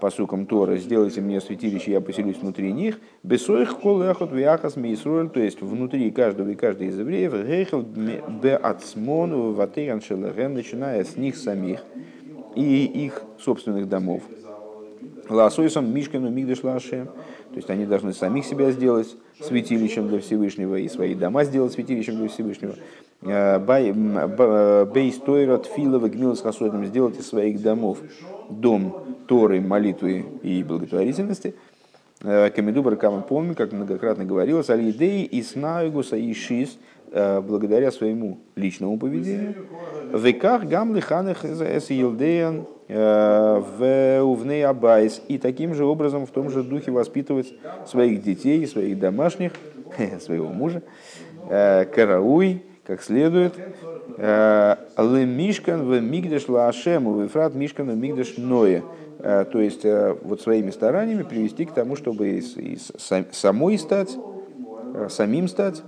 посуком Тора, сделайте мне святилище, я поселюсь внутри них, бесоих колехот вяхас мейсруэль, то есть внутри каждого и каждой из евреев, рейхел бе ацмону ватейран шелерен, начиная с них самих и их собственных домов. Ласойсом Мишкину Мигдеш Лаше, то есть они должны самих себя сделать святилищем для Всевышнего и свои дома сделать святилищем для Всевышнего. Бейстойрат Филова Гмилас Хасодом сделать из своих домов дом Торы, молитвы и благотворительности. Э, Камедубар Каман помню, как многократно говорилось, Алидей и Снаюгуса и Шис благодаря своему личному поведению. Веках гам лиханах эс елдеян в увней абайс. И таким же образом в том же духе воспитывать своих детей, своих домашних, своего мужа, карауй, как следует. Лемишкан в мигдеш лаашему, вифрат мишкан в мигдеш ное. То есть вот своими стараниями привести к тому, чтобы из, из самой стать, самим стать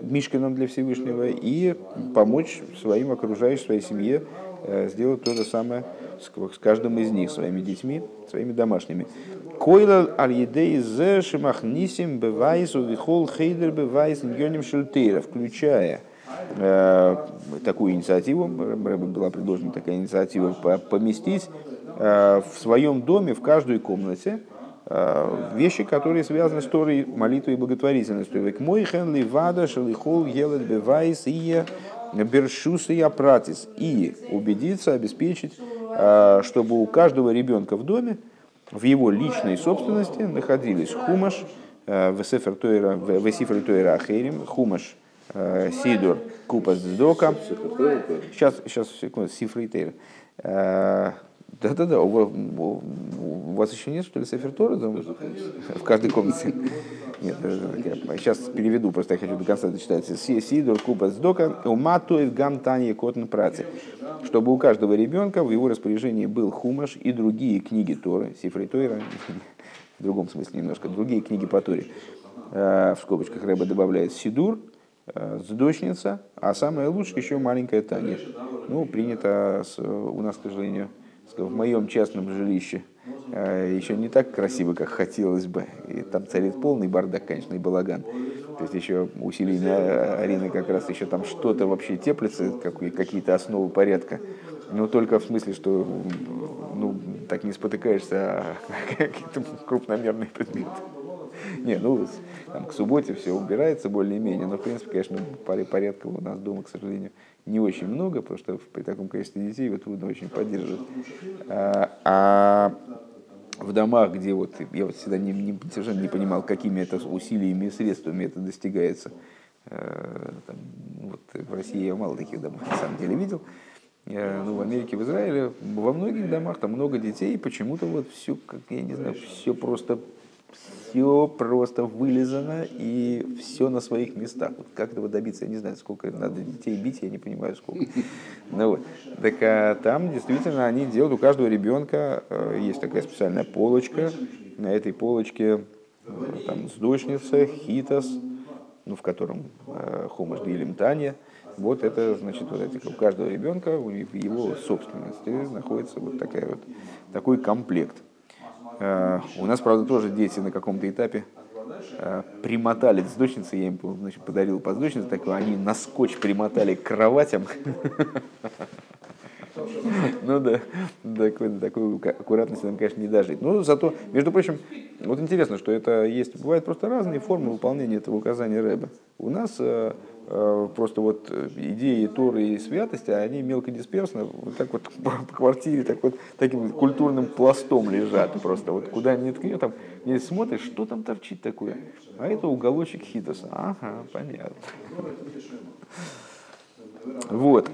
Мишкиным для Всевышнего и помочь своим окружающим, своей семье сделать то же самое с каждым из них, своими детьми, своими домашними. Койла аль-едей зе шимахнисим бевайсу вихол хейдер бевайс ньоним шельтейра, включая э, такую инициативу, была предложена такая инициатива, поместить э, в своем доме, в каждой комнате, э, вещи, которые связаны с Торой, молитвой и благотворительностью. Век мой хен ливада шалихол елет бевайс и бершус и апратис. И убедиться, обеспечить, чтобы у каждого ребенка в доме в его личной собственности находились хумаш, э, в Сефер Тойра, Ахерим, хумаш, э, сидор, купас дздока. Сейчас, сейчас, секунду. Э, да-да-да, у, у, у вас еще нет, что ли, Сефер Тора дома? В каждой комнате. Нет, я сейчас переведу, просто я хочу до конца дочитать. Сидор, Купа, Сдока, Уматуев, Гамтани, Котн, Працы. Чтобы у каждого ребенка в его распоряжении был Хумаш и другие книги Торы, Сифрей Тойра, в другом смысле немножко, другие книги по Торе. В скобочках Рэба добавляет Сидур, сдочница, а самое лучшее еще маленькая Таня. Ну, принято у нас, к сожалению, в моем частном жилище э, еще не так красиво, как хотелось бы. И там царит полный бардак, конечно, и балаган. То есть еще усиление арены как раз еще там что-то вообще теплится, какие-то основы порядка. Но только в смысле, что ну, так не спотыкаешься о какие-то крупномерные предметы. Не, ну, там, к субботе все убирается более-менее, но, в принципе, конечно, порядка у нас дома, к сожалению, не очень много, потому что при таком количестве детей его трудно очень поддерживать. А, а в домах, где вот я вот всегда не, не, совершенно не понимал, какими это усилиями и средствами это достигается. А, там, вот в России я мало таких домов на самом деле видел. Я, ну, в Америке, в Израиле, во многих домах там много детей, и почему-то вот все, как я не знаю, все просто все просто вылезано и все на своих местах. Вот как этого добиться, я не знаю, сколько надо детей бить, я не понимаю, сколько. Ну, вот. Так а там действительно они делают, у каждого ребенка э, есть такая специальная полочка, на этой полочке э, там сдочница, хитос, ну, в котором э, хомаш дилем таня, вот это, значит, вот эти, у каждого ребенка, в его собственности находится вот такая вот, такой комплект. Э, у нас, правда, тоже дети на каком-то этапе э, примотали с дочницей, я им значит, подарил подсдочницу такую, они на скотч примотали к кроватям. Ну да, такой, такой аккуратности нам, конечно, не дожить. Но зато, между прочим, вот интересно, что это есть, бывают просто разные формы выполнения этого указания Рэба. У нас Э, просто вот э, идеи Торы и святости, они мелкодисперсно вот так вот по квартире так вот таким культурным пластом лежат просто. Вот куда ни ткни, там не смотришь, что там торчит такое. А это уголочек хитоса. Ага, понятно. Вот.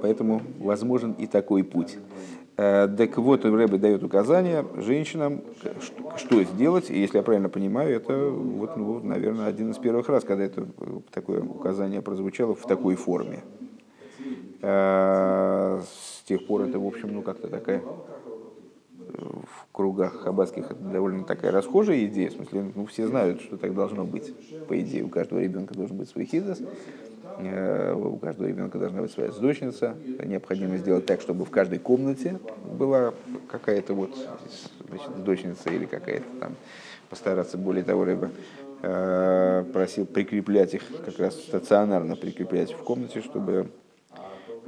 Поэтому возможен и такой путь. Э, так вот, Рэбе дает указания женщинам, что сделать. И если я правильно понимаю, это, вот, ну, наверное, один из первых раз, когда это такое указание прозвучало в такой форме. Э, с тех пор это, в общем, ну, как-то такая кругах хаббатских это довольно такая расхожая идея, в смысле, ну, все знают, что так должно быть. По идее, у каждого ребенка должен быть свой хидас, Э, у каждого ребенка должна быть своя сдочница. Необходимо сделать так, чтобы в каждой комнате была какая-то вот значит, сдочница или какая-то там постараться более того, либо э, просил прикреплять их как раз стационарно прикреплять в комнате, чтобы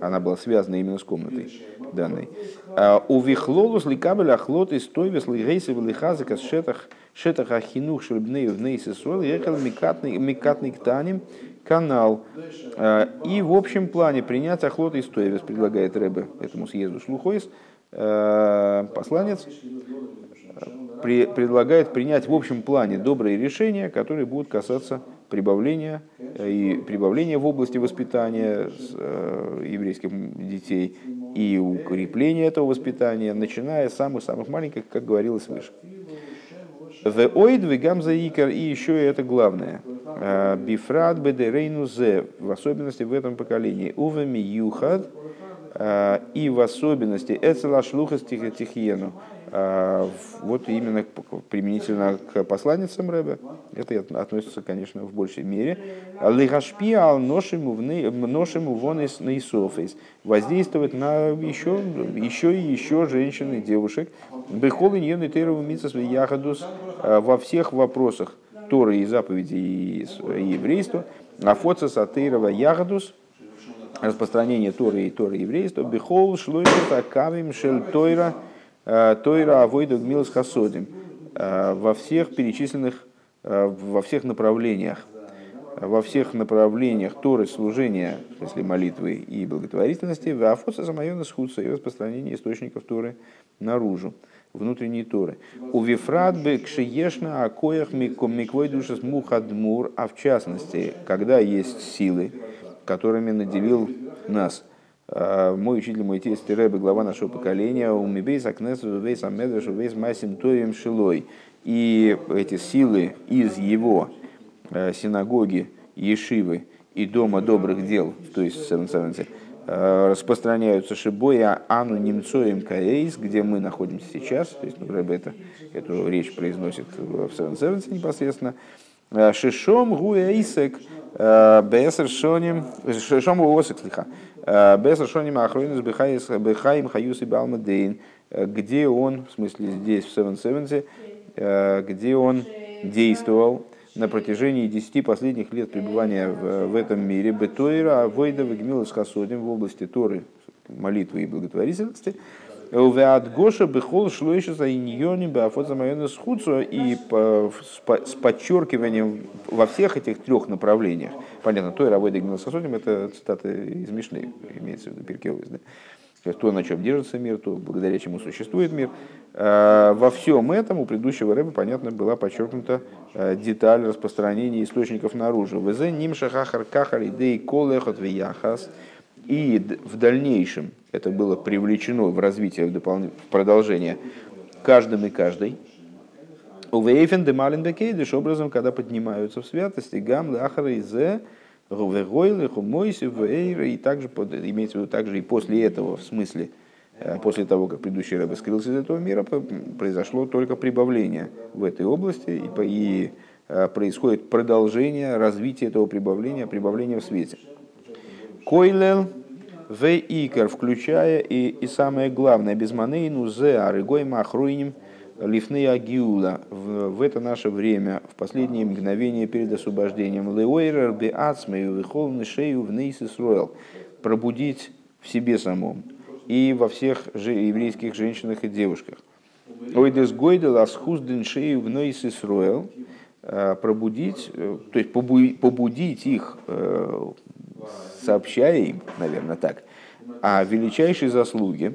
она была связана именно с комнатой данной. А у вихлолус ликабель ахлот из той весли гейсы велихазыка с шетах шетах ахинух шельбнею в нейсесуэл ехал микатный микатный ктаним канал. Э, и в общем плане принять охлот и стоевес, предлагает Рэбе этому съезду Шлухойс, э, посланец, предлагает принять в общем плане добрые решения, которые будут касаться прибавление и прибавление в области воспитания еврейских детей и укрепление этого воспитания, начиная с самых-самых маленьких, как говорилось выше. В оид гамза икар, и еще и это главное. Бифрат бедерейну зе, в особенности в этом поколении. Увами юхад, и в особенности эцела шлуха тихиену. Вот именно применительно к посланницам Рэбе, это относится, конечно, в большей мере. Лигашпи ал ношему вон из наисофейс. Воздействовать на еще, еще и еще женщин и девушек. Бехол и ньон и тейрову ягодус во всех вопросах Торы и заповедей и еврейства. Афоца сатейрова ягодус – распространение Торы и Торы еврейства, бихол шлойшет акавим шель тойра, тойра авойду гмилс хасодим, э, во всех перечисленных, э, во всех направлениях, во всех направлениях Торы служения, смысле молитвы и благотворительности, в афоса самайона схудса и распространение источников Торы наружу, внутренней Торы. У вифрат бы кшиешна акоях миквой душас мухадмур, а в частности, когда есть силы, которыми наделил нас. А, мой учитель, мой тесть Рэбе, глава нашего поколения, у Мибейс Акнесу, Вейс Амедвеш, Вейс Масим Тоем Шилой. И эти силы из его э, синагоги, Ешивы и Дома добрых дел, то есть в э, распространяются Шибоя Ану Немцоем Каэйс, где мы находимся сейчас, то есть Рэбе это, эту речь произносит в Севен непосредственно, Э, Шишом гуэйсек э, бесер шоним шишом уосек слиха э, бесер шоним ахроинус бехаим хаюс и балмадейн где он, в смысле здесь в Seven Seventy, где он действовал на протяжении десяти последних лет пребывания в, в этом мире, Бетойра, Войда, Вегмила с Хасодим в области Торы, молитвы и благотворительности, Увеат Гоша бехол шло еще за иньони беафоза майона схудцу и с подчеркиванием во всех этих трех направлениях. Понятно, той работе Гнила Сосудим, это цитата из Мишны, имеется в виду Пиркеовис, да? То, на чем держится мир, то, благодаря чему существует мир. А, во всем этом у предыдущего рэба, понятно, была подчеркнута а, деталь распространения источников наружу. Везе ним шахахар кахар идей колехот вияхас. И в дальнейшем это было привлечено в развитие, в, допол... в продолжение каждым и каждой. У Вейфен де Маленбекейдиш образом, когда поднимаются в святости, гам лахара и зе, Гувегойлы, Хумойси, Вейра, и также, имеется в виду также и после этого, в смысле, э, после того, как предыдущий рыба скрылся из этого мира, произошло только прибавление в этой области, и, и э, происходит продолжение развития этого прибавления, прибавления в свете. Койлел в икер, включая и, и самое главное, без манейну зе арыгой махруиним лифны агиула в, в это наше время, в последние мгновения перед освобождением. Леойрер би ацмею вихолны шею в нейсисруэл. Пробудить в себе самом и во всех же еврейских женщинах и девушках. Ойдес гойдел асхузден шею в нейсисруэл э, пробудить, э, то есть побудить их э, сообщая им, наверное, так, о величайшей заслуге,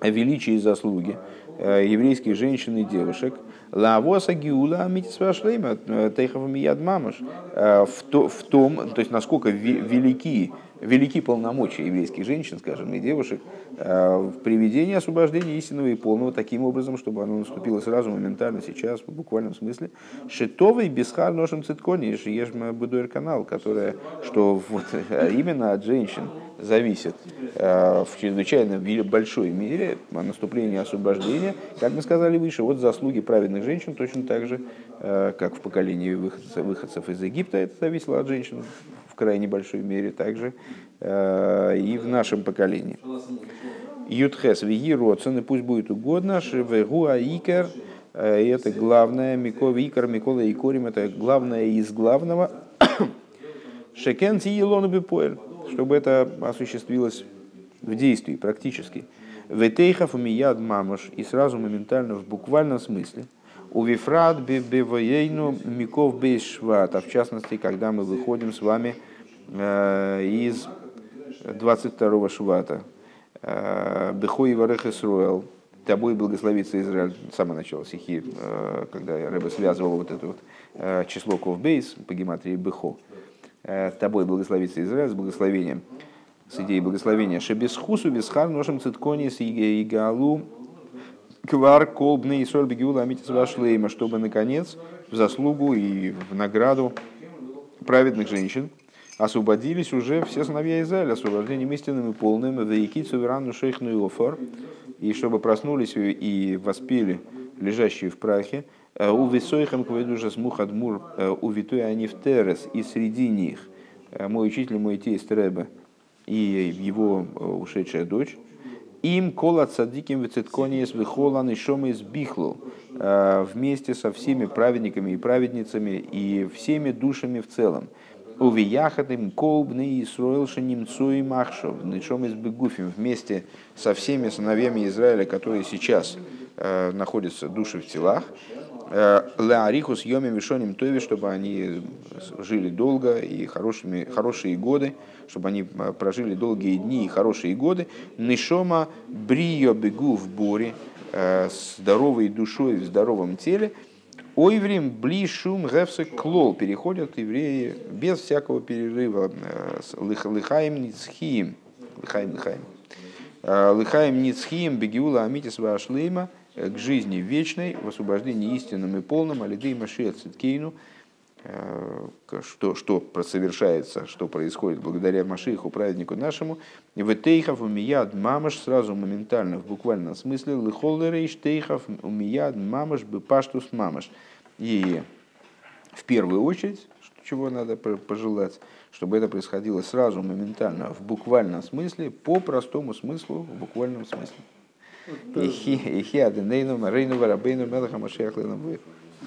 о величии заслуги э, еврейских женщин и девушек, Лавоса Гиула Митисвашлейма э, Тейхов Мияд Мамаш э, в том, то есть насколько велики велики полномочия еврейских женщин, скажем, и девушек в приведении освобождения истинного и полного таким образом, чтобы оно наступило сразу, моментально, сейчас, в буквальном смысле. Шитовый бесхар ношем циткони, ешма будуэр канал, которая, что вот именно от женщин зависит в чрезвычайно большой мере наступление освобождения, как мы сказали выше, вот заслуги праведных женщин точно так же, как в поколении выходцев, выходцев из Египта это зависело от женщин в крайне большой мере также э, и в нашем поколении. Ютхес виги родсен, пусть будет угодно, шевегу аикер, э, это главное, мико викар, микола и корим, это главное из главного. Шекен тиелону бипоэль, чтобы это осуществилось в действии, практически. Ветейхов умияд мамаш, и сразу моментально, в буквальном смысле – у Вифрат бивоейну миков бейшват, а в частности, когда мы выходим с вами э, из 22-го швата, э, Бехой Варех Исруэл, тобой благословится Израиль, самое начало стихи, э, когда Рэбе связывал вот это вот число Ковбейс по гематрии Бехо, тобой благословится Израиль с благословением, с идеей благословения. Шебесхусу бесхар ношем циткони с игалу квар колбный и соль бегиула амитис вашлейма, чтобы, наконец, в заслугу и в награду праведных женщин освободились уже все сыновья Израиля, освобождением истинным и полным, вейкицу верану шейхну и офар, и чтобы проснулись и воспели лежащие в прахе, э, у висойхам кведужа смухадмур, э, у витой они в терес, и среди них э, мой учитель, мой тесть Рэбе и его ушедшая дочь, им кола цадиким вицеткониес вихолан и шом из бихлу вместе со всеми праведниками и праведницами и всеми душами в целом. Увияхатым колбный Исруэл шенимцуй махшов, ничем из бегуфим, вместе со всеми сыновьями Израиля, которые сейчас э, находятся души в телах, э, Леарихус йоми мишоним тови, чтобы они жили долго и хорошими, хорошие годы, чтобы они э, прожили долгие дни и хорошие годы. Нишома брио бегу в буре, э, здоровой душой в здоровом теле – Ойврим бли шум гевсе клол переходят евреи без всякого перерыва э, лихаем ницхиим лихаем э, лихаем ницхиим бегиула амитис вашлейма э, к жизни вечной в освобождении истинным и полным алидей машия циткейну Э, что, что совершается, что происходит благодаря Машиху, праведнику нашему. В тейхов умияд мамаш сразу моментально, в буквальном смысле, лихолдерейш тейхов умияд мамаш бы паштус мамаш. И в первую очередь, чего надо пожелать, чтобы это происходило сразу, моментально, в буквальном смысле, по простому смыслу, в буквальном смысле. Ихи аденейну марейну варабейну мелаха машиах ленам